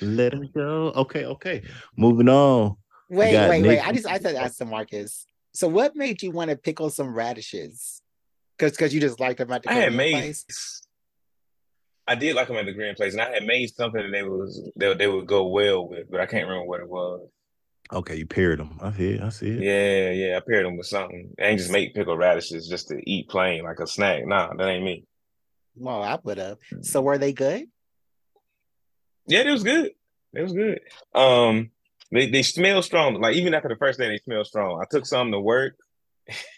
Let them go. Okay, okay. Moving on. Wait, wait, Nick- wait. I just I said ask to Marcus. So what made you want to pickle some radishes? Because because you just liked them at the I had made. place? I did like them at the Green Place, and I had made something that they was they, they would go well with, but I can't remember what it was. Okay, you paired them. I see it. I see it. Yeah, yeah, I paired them with something. I ain't just make pickled radishes just to eat plain like a snack. Nah, that ain't me. Well, I would have. So were they good? Yeah, it was good. It was good. Um, they they smell strong. Like even after the first day, they smell strong. I took some to work,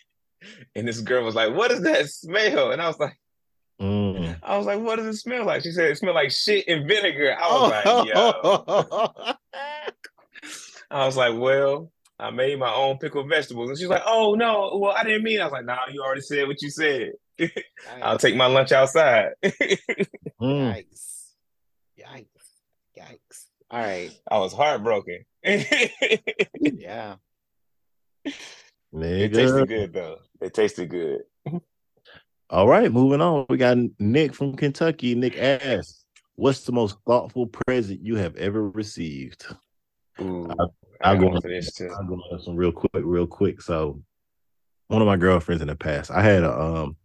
and this girl was like, "What is that smell?" And I was like, Mm. "I was like, what does it smell like?" She said, "It smelled like shit and vinegar." I was like, "Yo." I was like, "Well." I made my own pickled vegetables, and she's like, "Oh no, well I didn't mean." I was like, "Nah, you already said what you said. I'll take my lunch outside." Mm. Yikes. Yikes. Yikes. All right. I was heartbroken. Yeah. Nigga. tasted good though. It tasted good. All right, moving on. We got Nick from Kentucky. Nick asks, "What's the most thoughtful present you have ever received?" Ooh, I'll- I I'll go on- this too. I'm going to some real quick, real quick. So, one of my girlfriends in the past, I had a um,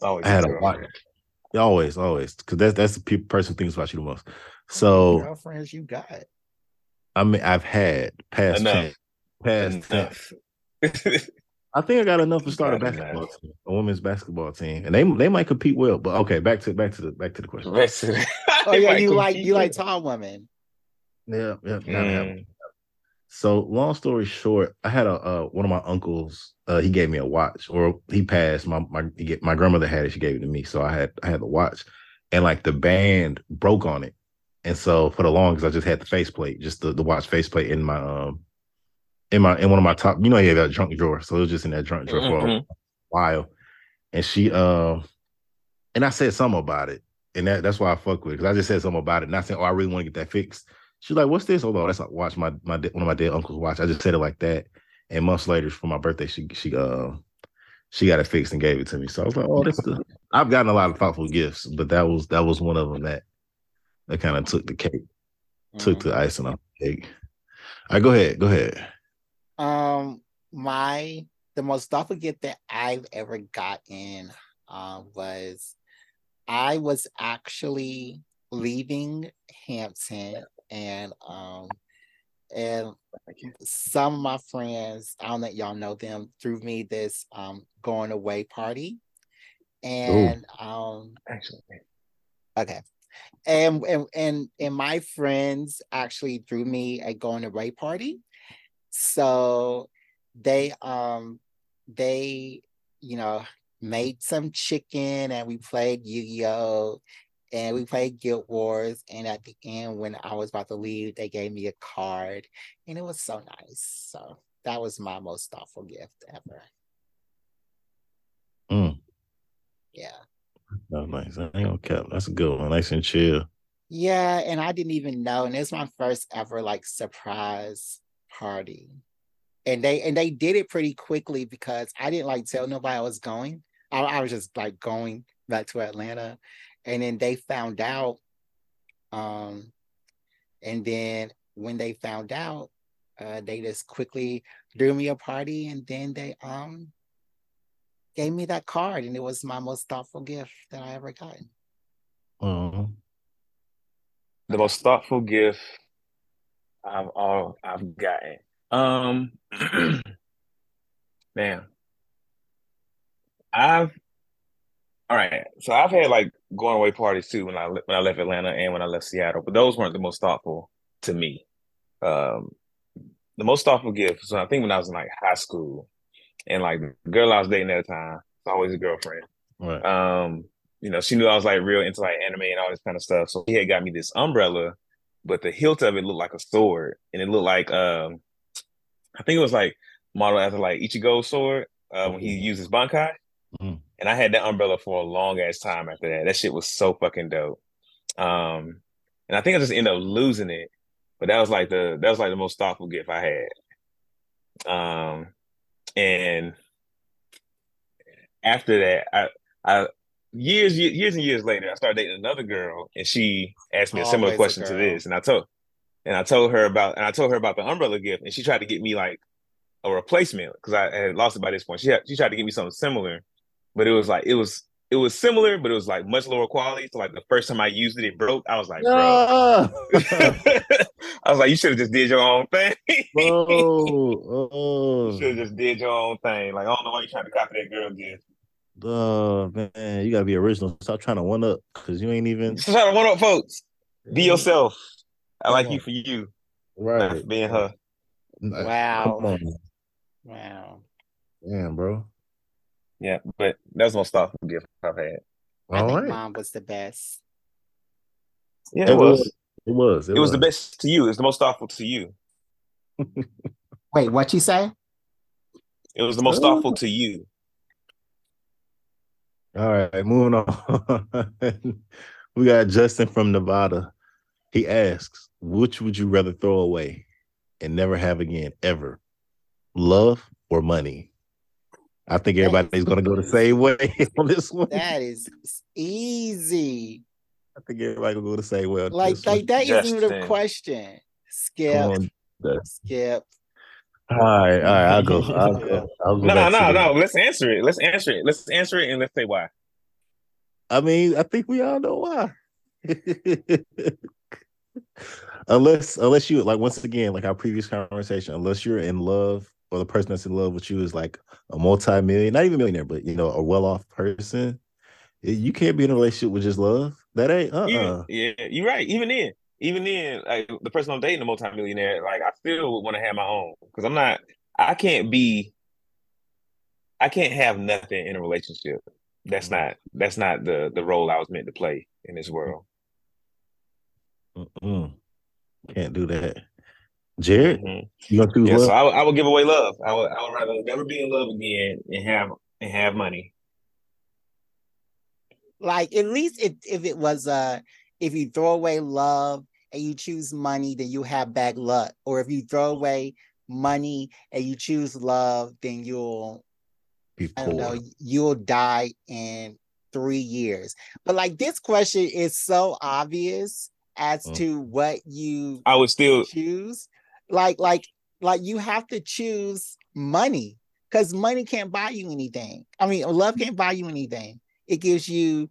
Always I had a good. watch. Always, always, because that's that's the pe- person who thinks about you the most. So, girlfriends you got. I mean, I've had past Enough. tense, past tense. Enough. I think I got enough to start a Got enough. basketball team, a women's basketball team, and they they might compete well. But okay, back to back to the back to the question. Rest of it. Oh yeah, you like compete you like tall women. Yeah, yeah, gotta have Mm. So long story short, I had a uh, one of my uncles. Uh, he gave me a watch, or he passed. My my he get, my grandmother had it. She gave it to me, so I had I had the watch, and like the band broke on it, and so for the longest, I just had the faceplate, just the, the watch faceplate in my um in my in one of my top. You know, he had that trunk drawer, so it was just in that trunk drawer for a Mhm. while. And she um, and I said something about it, and that that's why I fuck with it because I just said something about it, and I said, oh, I really want to get that fixed. She's like, "What's this?" Although that's like watch my my one of my dead uncle's watch. I just said it like that, and months later for my birthday, she she uh she got it fixed and gave it to me. So I was like, "Oh, that's good." I've gotten a lot of thoughtful gifts, but that was that was one of them that that kind of took the cake, took Mm-hmm. the icing off the cake. All right, go ahead, go ahead. Um, my the most thoughtful gift that I've ever gotten um was I was actually leaving Hampton and um and some of my friends, I don't know y'all know them, threw me this um going away party. And um Actually, Okay. And and and and my friends actually threw me a going away party. So they um they you know made some chicken and we played Yu-Gi-Oh! And we played Guild Wars. And at the end, when I was about to leave, they gave me a card. And it was so nice. So that was my most thoughtful gift ever. Mm. Yeah. No, nice. I ain't gonna cap. That's a good one. Nice and chill. Yeah, and I didn't even know, and it's my first ever like surprise party. And they and they did it pretty quickly because I didn't like tell nobody I was going. I, I was just like going back to Atlanta. And then they found out. Um, and then when they found out, uh, they just quickly threw me a party and then they um gave me that card, and it was my most thoughtful gift that I ever gotten. Um, the most thoughtful gift I've all I've gotten. Um, man, I've All right. So I've had like going away parties too when I when I left Atlanta and when I left Seattle, but those weren't the most thoughtful to me. Um, the most thoughtful gift was I think when I was in like high school, and like the girl I was dating at the time, it's always a girlfriend. Right. Um, you know, she knew I was like real into like anime and all this kind of stuff. So he had got me this umbrella, but the hilt of it looked like a sword, and it looked like um, I think it was like modeled after like Ichigo's sword uh, when he uses Bankai. Mhm. And I had that umbrella for a long ass time after that. That shit was so fucking dope. Um, and I think I just ended up losing it, but that was like the that was like the most thoughtful gift I had. Um, and after that, I I years years and years later, I started dating another girl, and she asked me a similar Always a question to this, and I told and I told her about and I told her about the umbrella gift, and she tried to get me like a replacement because I had lost it by this point. She had, she tried to get me something similar, but it was like it was it was similar, but it was like much lower quality. So like the first time I used it, it broke. I was like. Ah! I was like, you should have just did your own thing. You oh, should have just did your own thing. Like I don't know why you trying to copy that girl gift. Oh, man, you gotta be original. Stop trying to one up because you ain't even Stop try to one up, folks. Be yourself. I like Come you for you, right. for being her. Uh, wow. Come on, Wow. damn, bro. Yeah, but that's was the most thoughtful gift I've had. I All think right. mine was the best. Yeah, it was. It was. It was the best to you. It's the most thoughtful to you. Wait, what you say? It was the most thoughtful to you. All right, moving on. we got Justin from Nevada. He asks, which would you rather throw away and never have again, ever? Love or money? I think everybody's gonna go the same way on this one. That is easy. I think everybody will go the same way. on Like, this one. like that isn't even a question. Skip, on. Skip. All right, all right, I'll go. I'll go. I'll go No, no, no. Let's answer it. Let's answer it. Let's answer it and let's say why. I mean, I think we all know why. unless, unless you like once again, like our previous conversation, unless you're in love or the person that's in love with you is like a multi-million, not even millionaire, but you know, a well-off person, you can't be in a relationship with just love. That ain't uh Even, uh yeah, you're right. Even then, even then, like the person I'm dating, a multimillionaire, like I still would want to have my own because I'm not. I can't be. I can't have nothing in a relationship. That's not. That's not the the role I was meant to play in this world. Mm-mm. Can't do that. Jared, Mhm. you gonna choose Yeah, love? so I would, I would give away love. I would, I would rather never be in love again and have and have money. Like at least if if it was uh if you throw away love and you choose money, then you have bad luck. Or if you throw away money and you choose love, then you'll be I don't know, you'll die in three years. But like this question is so obvious as Mm. to what you I would still. choose. Like, like, like you have to choose money because money can't buy you anything. I mean, love can't buy you anything. It gives you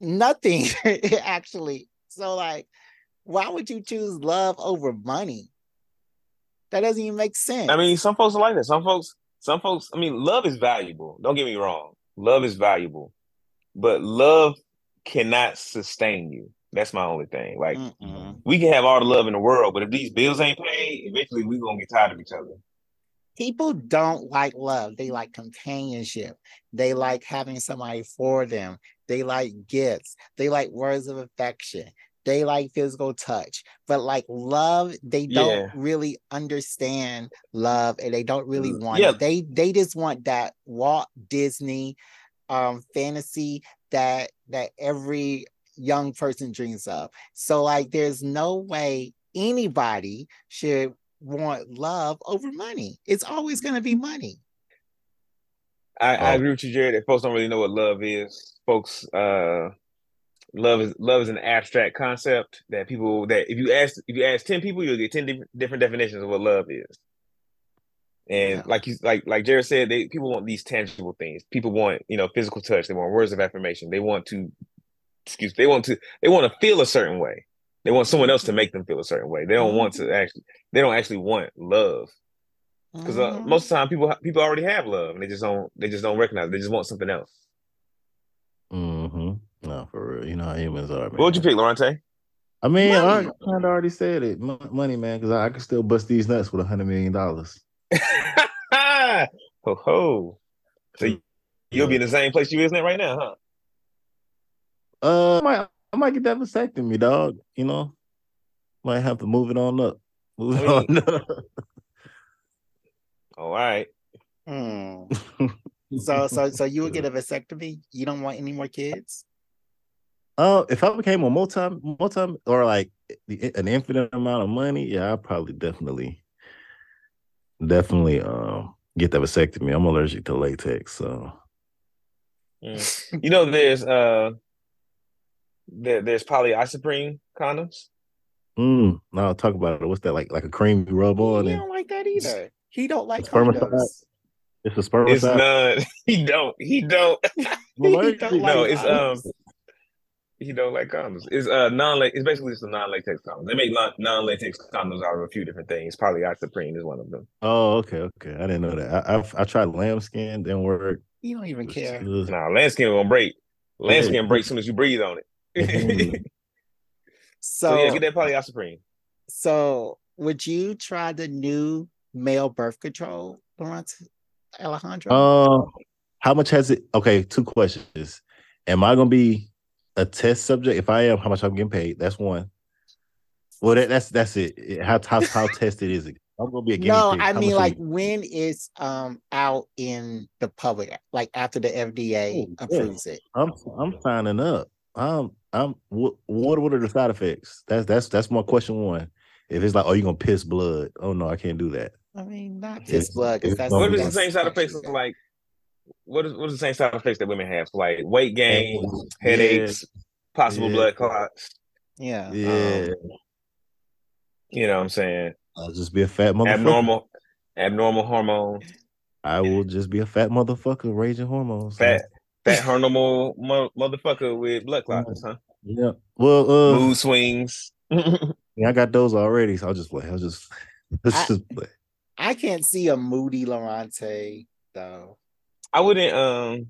nothing actually. So, like, why would you choose love over money? That doesn't even make sense. I mean, some folks are like that. Some folks, some folks. I mean, love is valuable. Don't get me wrong. Love is valuable, but love cannot sustain you. That's my only thing. Like Mm-mm. we can have all the love in the world, but if these bills ain't paid, eventually we're gonna get tired of each other. people don't like love. They like companionship. They like having somebody for them. They like gifts. They like words of affection. They like physical touch. But like love, they don't Yeah. really understand love and they don't really want Yeah. it. They they just want that Walt Disney um fantasy that that every young person dreams of. So like there's no way anybody should want love over money. It's always going to be money. I, I Oh. agree with you, Jared. That folks don't really know what love is. Folks, uh, love is love is an abstract concept that people that if you ask if you ask ten people, you'll get ten di- different definitions of what love is. And Yeah. like you like like Jared said, they people want these tangible things. People want you know physical touch. They want words of affirmation. They want to excuse. They want to they want to feel a certain way. They want someone else to make them feel a certain way. They don't want to actually. They don't actually want love because uh, Mhm. most of the time people people already have love and they just don't they just don't recognize. It. They just want something else. No, for real. You know how humans are, man. What would you pick, Loronta? I mean, I Money. kind of already said it. Mo- Money, man, because I, I can still bust these nuts with a hundred million dollars. ho ho. So you- you'll be in the same place you is in right now, huh? Uh, I might, I might get that vasectomy, dog. You know, might have to move it on up. Move it on up. All right. Hmm. So so so you would get a vasectomy? You don't want any more kids? Uh, if I became a multi, multi, or like the, an infinite amount of money, yeah, I'd probably definitely, definitely, um, get that vasectomy. I'm allergic to latex, so Mm. You know, there's uh, there, there's polyisoprene condoms. mm, now talk about it. What's that like? Like a cream you rub on, He don't like that either. He don't like Spermicide? condoms. it's a It's spermicide. none. He don't. He don't. He don't No, like it's, condoms. um, He don't like condoms. It's uh non. Latex. It's basically just a non-latex condom. They make non latex condoms out of a few different things. Polyisoprene is one of them. Oh, okay, okay. I didn't know that. I I've, I tried lambskin, didn't work. You don't even care. It was- Nah, lambskin gonna break. Lambskin Yeah. breaks as soon as you breathe on it. Mhm. so So yeah, get that polyisoprene. so would you try the new male birth control, Loronta Alejandro? Uh, how much has it? Okay, two questions. Am I gonna be a test subject? If I am, how much I'm getting paid? That's one. Well, that, that's that's it. It- How how how tested is it? I'm gonna be a guinea no, pig. I How mean like is it? when it's um out in the public, like after the FDA Oh, yeah. approves it. I'm I'm signing up. I'm I'm what what what are the side effects? That's that's that's my question one. If it's like, oh, you gonna piss blood? Oh no, I can't do that. I mean, not piss blood, because that's gonna What be the same side effects like? What is what is the same side effects that women have? Like weight gain, Yeah. headaches, possible Yeah. blood clots. Yeah. Yeah, You know what I'm saying? I'll just be a fat motherfucker. Abnormal, abnormal hormones, I will just be a fat motherfucker, raging hormones. fat, fat hormonal mo- motherfucker with blood clots, huh? Yeah. Well, uh, Mood swings. yeah, I got those already, so I'll just play. I'll just, let's I- just play. I can't see a moody Loronta though. I wouldn't. Um,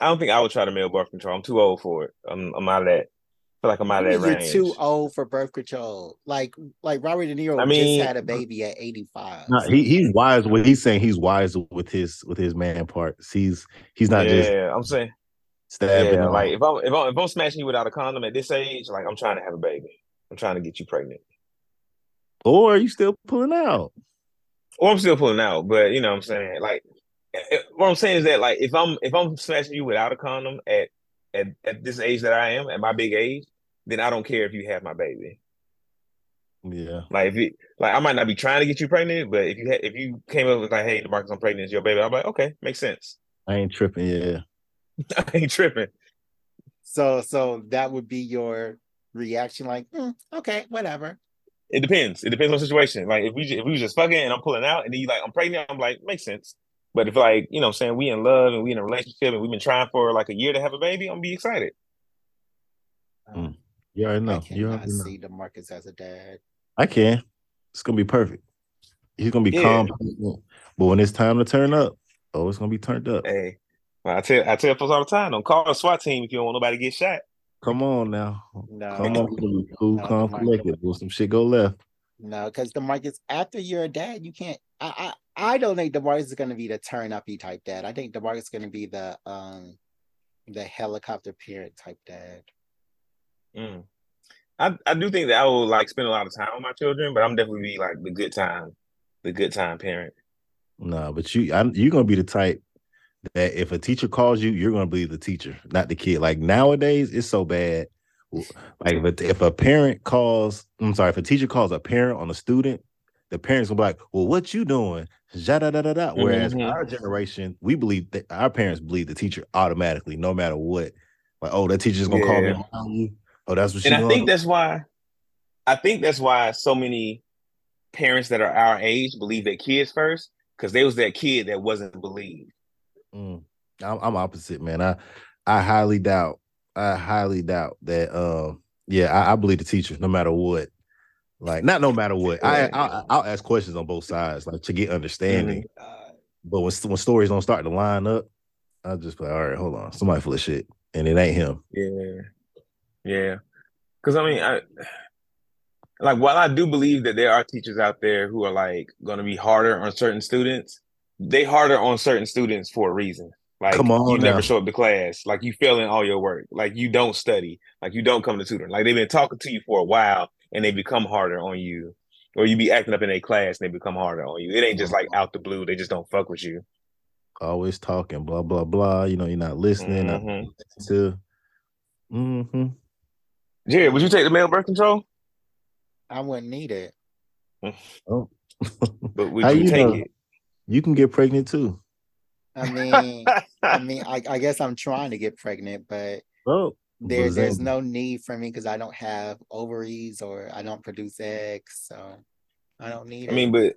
I don't think I would try to male birth control. I'm too old for it. I'm, I'm out of that. I feel like I'm out of that You're range. too old for birth control. Like like Robert De Niro I mean- just had a baby at 85. Nah, he he's wise. What he's saying, he's wise with his with his man parts. He's he's not just yeah, I'm saying. stabbing. Yeah, on- like if I'm if I'm if I'm smashing you without a condom at this age, like I'm trying to have a baby. I'm trying to get you pregnant. or are you still pulling out. Or I'm still pulling out, but you know what I'm saying? Like what I'm saying is that like if I'm if I'm smashing you without a condom at at, at this age that I am, at my big age, then I don't care if you have my baby. Yeah, Like if you like I might not be trying to get you pregnant, but if you had if you came up with like, hey, D'Marcus, I'm pregnant, it's your baby, I'm like, okay, makes sense. I ain't tripping. Yeah, I ain't tripping. So so that would be your reaction, like, "Hmm, okay, whatever. It depends. It depends on the situation. Like if we ju- if we was just fucking and I'm pulling out and then you like I'm pregnant, I'm like makes sense. But if like you know what I'm saying we in love and we in a relationship and we've been trying for like a year to have a baby, I'm gonna be excited. Um, you already I know. You cannot already know. see D'Marcus as a dad. I can. It's gonna be perfect. He's gonna be Yeah. calm, but when it's time to turn up, oh, it's gonna be turned up. Hey, well, I tell I tell folks all the time, don't call a SWAT team if you don't want nobody to get shot. Come on now, No, come on, cool, cool, No, calm, collected. Will some shit go left? no, because D'Marcus, after you're a dad, you can't. I I, I don't think D'Marcus is going to be the turn uppy type dad. I think D'Marcus is going to be the um the helicopter parent type dad. Mm. I I do think that I will like spend a lot of time with my children, but I'm definitely be like the good time, the good time parent. No, but you, I, you're gonna be the type that if a teacher calls you, you're gonna believe the teacher, not the kid. Like nowadays, it's so bad. Like if a, if a parent calls, I'm sorry, if a teacher calls a parent on a student, the parents gonna be like, "Well, what you doing?" da da da da. Whereas Mhm. our generation, we believe that our parents believe the teacher automatically, no matter what. Like, oh, that teacher's gonna call me Yeah. holler you. Oh, that's what she. And I think that's why I think that's why so many parents that are our age believe their kids first because they was that kid that wasn't believed. Mm. I'm, I'm opposite, man. I I highly doubt. I highly doubt that. Um, yeah, I, I believe the teacher, no matter what. Like, not no matter what. I, I I'll ask questions on both sides, like to get understanding. Uh, But when when stories don't start to line up, I just be like, all right, hold on, somebody full of shit, and it ain't him. Yeah. Yeah, because I mean, I like while I do believe that there are teachers out there who are like going to be harder on certain students, they harder on certain students for a reason. Like Come on you now. never show up to class, like you fail in all your work, like you don't study, like you don't come to tutoring. Like they've been talking to you for a while and they become harder on you. Or you be acting up in a class and they become harder on you. It ain't just like out the blue, they just don't fuck with you. Always talking, blah blah blah. You know, you're not listening. not Mhm. listening to. hmm Jared, would you take the male birth control? I wouldn't need it. Oh. But would How you, you take know? it? you can get pregnant too. I mean, I mean, I, I guess I'm trying to get pregnant, but Oh, there there's no need for me because I don't have ovaries or I don't produce eggs, so I don't need I it. mean, but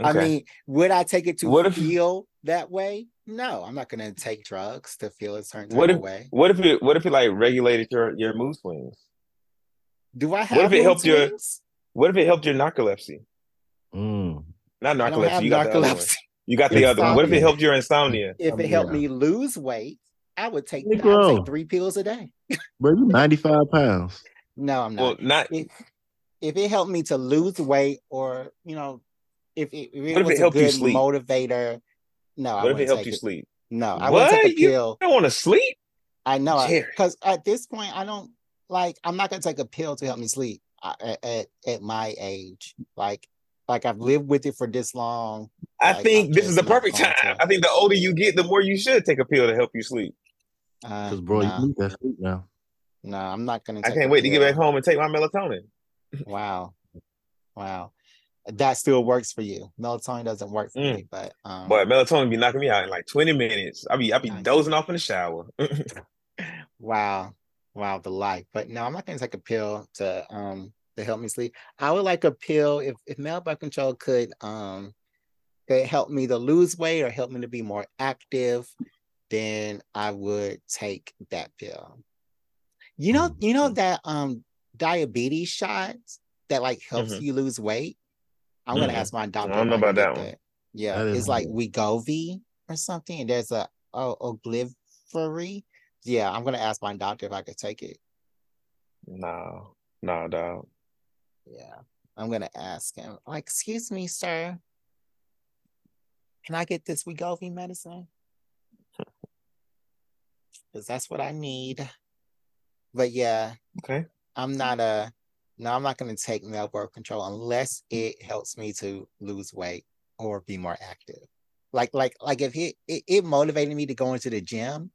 I mean, would I take it to What if- feel that way? No, I'm not gonna take drugs to feel a certain type What of if- way. what if it what if it like regulated your your mood swings? Do I have what if it mood helped your- What if it helped your narcolepsy? Mm. Not narcolepsy. You got the other one. narcolepsy. You got the other one. What if it helped your insomnia? If it helped me lose weight, I would take, I would take three pills a day. Bro, you 95 pounds. No, I'm not. Well, not. if if it helped me to lose weight or you know if it, if it What if was it a helped you good sleep? motivator no I What if it helped you it. sleep? no I What? wouldn't take a You pill don't want to sleep? I know because at this point I don't like I'm not gonna take a pill to help me sleep uh, at, at at my age like like I've lived with it for this long I Like, think I'm this is the perfect time. to. I think the older you get, the more you should take a pill to help you sleep. Uh, Because, bro, no, you need that sleep now. no I'm not gonna I can't wait to get back home and take my melatonin. wow wow that still works for you melatonin doesn't work for Mm. me but um Boy, melatonin be knocking me out in like 20 minutes. I be I be Nice. dozing off in the shower. Wow. Wow, the life. But no, I'm not gonna take a pill to um to help me sleep. I would like a pill if if male birth control could um could help me to lose weight or help me to be more active, then I would take that pill. You know, you know that um diabetes shots that like helps Mhm. you lose weight. I'm gonna Mhm. ask my doctor. I don't know about get that one. Yeah, That is it's like new. Wegovy or something. And there's a oh Oglivery. Yeah, I'm gonna ask my doctor if I could take it. no, no, dog. Yeah, I'm gonna ask him. Like, excuse me, sir. Can I get this Wegovy medicine? Because that's what I need. But yeah, Okay. I'm not a no, I'm not gonna take male birth control unless it helps me to lose weight or be more active. Like, like, like if it it, it motivated me to go into the gym,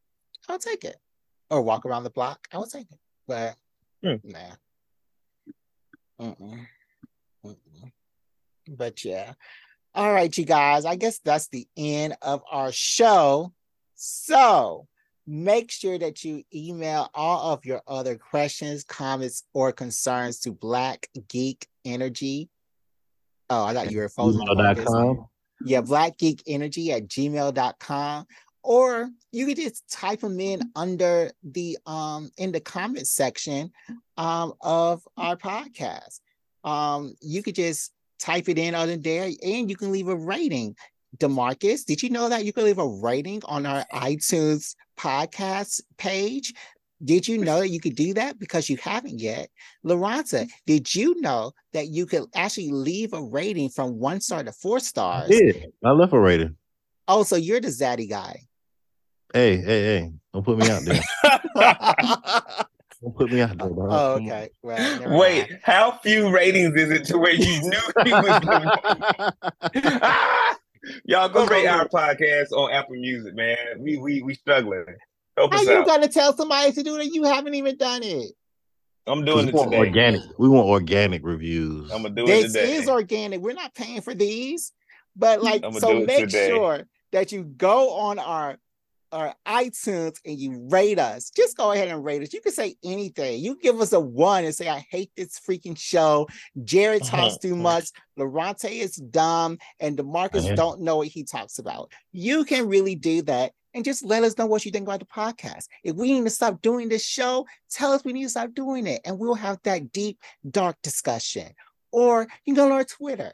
I'll take it. Or walk around the block, I will take it. But Hmm. nah. Mm-mm. Mm-mm. But yeah. All right, you guys. I guess that's the end of our show. So make sure that you email all of your other questions, comments, or concerns to Black Geek Energy. Oh, I thought you were frozen. Gmail.com. Yeah, Black Geek Energy at gmail.com. Or you could just type them in under the um in the comment section um of our podcast. Um, you could just type it in under there and you can leave a rating. D'Marcus, did you know that you could leave a rating on our iTunes podcast page? Did you know that you could do that? Because you haven't yet. Loronta, mm-hmm. did you know that you could actually leave a rating from one star to four stars? Yeah, I left a rating. Oh, so you're the zaddy guy. Hey, hey, hey. Don't put me out there. oh, Don't put me out there, bro. Come on. Oh, okay. Well, Wait, mind. how few ratings is it to where you knew he was gonna! Y'all go rate our podcast on Apple Music, man. We we we struggling. Help How us you out. gonna tell somebody to do that? You haven't even done it. I'm doing we it want today. organic. We want organic reviews. I'm gonna do it today. This is organic. We're not paying for these, but like, so make today. sure that you go on our our iTunes and you rate us. Just go ahead and rate us. You can say anything. You give us a one and say, I hate this freaking show. Jared uh-huh. talks too much. Loronta is dumb. And D'Marcus Yeah. don't know what he talks about. You can really do that. And just let us know what you think about the podcast. If we need to stop doing this show, tell us we need to stop doing it. And we'll have that deep, dark discussion. Or you can go on our Twitter.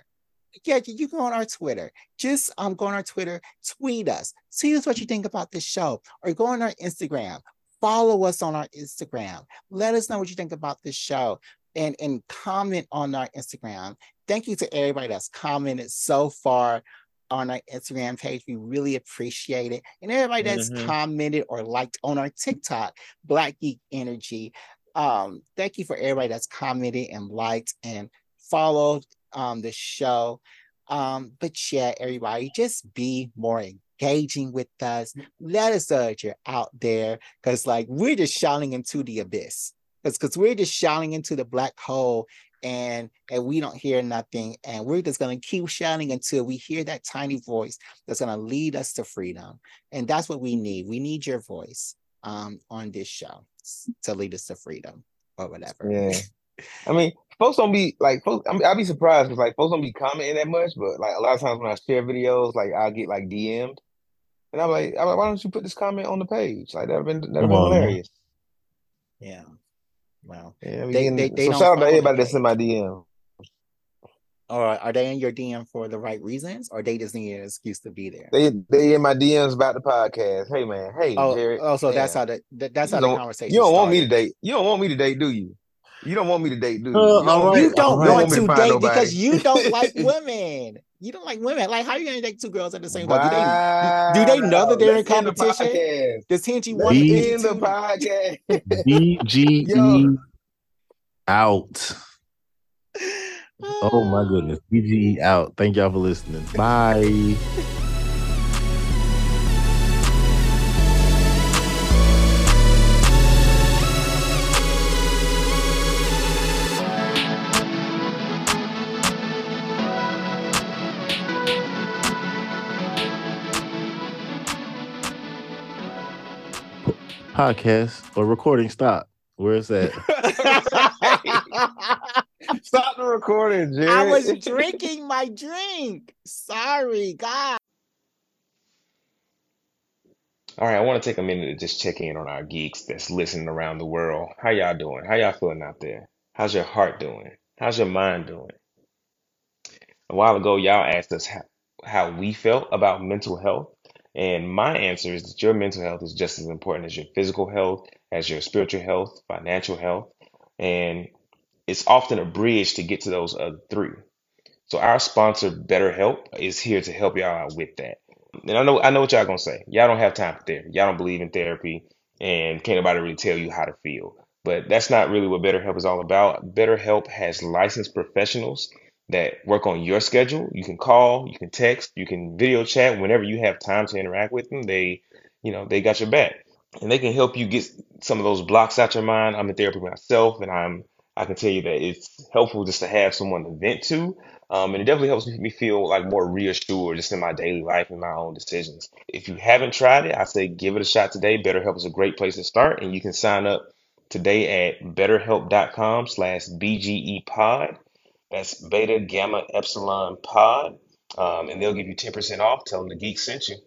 Yeah, you can go on our Twitter. Just um go on our Twitter, tweet us, see us what you think about this show, or go on our Instagram, follow us on our Instagram. Let us know what you think about this show and, and comment on our Instagram. Thank you to everybody that's commented so far on our Instagram page. We really appreciate it. And everybody that's mm-hmm. commented or liked on our TikTok, Black Geek Energy. Um, thank you for everybody that's commented and liked and followed um, the show. Um, but yeah, everybody, just be more engaging with us. Let us know that you're out there because, like, we're just shouting into the abyss. Because we're just shouting into the black hole and and we don't hear nothing and we're just going to keep shouting until we hear that tiny voice that's going to lead us to freedom and that's what we need we need your voice um, on this show to lead us to freedom or whatever yeah i mean folks don't be like folks I mean, i'll be surprised because like folks don't be commenting that much but like a lot of times when i share videos like i'll get like dm'd and i'm like, I'm like why don't you put this comment on the page like that'd been that'd been hilarious yeah Wow. Yeah, they, they, they, so shout out to everybody that's in my DM. Or are they in your DM for the right reasons, or they just need an excuse to be there? They they in my DMs about the podcast. Hey man, hey oh, Jared. Oh, so that's how the that's you how the conversation. You don't started. want me to date. You don't want me to date, do you? You don't want me to date, do you? Uh, you don't, right, you don't right. want to, to date nobody. because you don't like women. You don't like women. Like, how are you gonna date two girls at the same time? Do they do they know that they're in competition? The Does Hingy want to be in the podcast? BGE out. Oh my goodness. BGE out. Thank y'all for listening. Bye. Podcast or recording stop. Where is that? Stop the recording, Jared. I was drinking my drink. Sorry, God. All right, I want to take a minute to just check in on our geeks that's listening around the world. How y'all doing? How y'all feeling out there? How's your heart doing? How's your mind doing? A while ago, y'all asked us how, how we felt about mental health. And my answer is that your mental health is just as important as your physical health, as your spiritual health, financial health. And it's often a bridge to get to those other three. So our sponsor, BetterHelp, is here to help y'all out with that. And I know I know what y'all gonna say. Y'all don't have time for therapy. Y'all don't believe in therapy, and can't nobody really tell you how to feel. But that's not really what BetterHelp is all about. BetterHelp has licensed professionals that work on your schedule. You can call, you can text, you can video chat whenever you have time to interact with them. They, you know, they got your back. And they can help you get some of those blocks out your mind. I'm in therapy myself and I'm I can tell you that it's helpful just to have someone to vent to. Um, and it definitely helps me feel like more reassured just in my daily life and my own decisions. If you haven't tried it, I say give it a shot today. BetterHelp is a great place to start, and you can sign up today at betterhelp.com slash BGE pod. That's beta gamma epsilon pod. Um, and they'll give you 10% off. Tell them the geek sent you.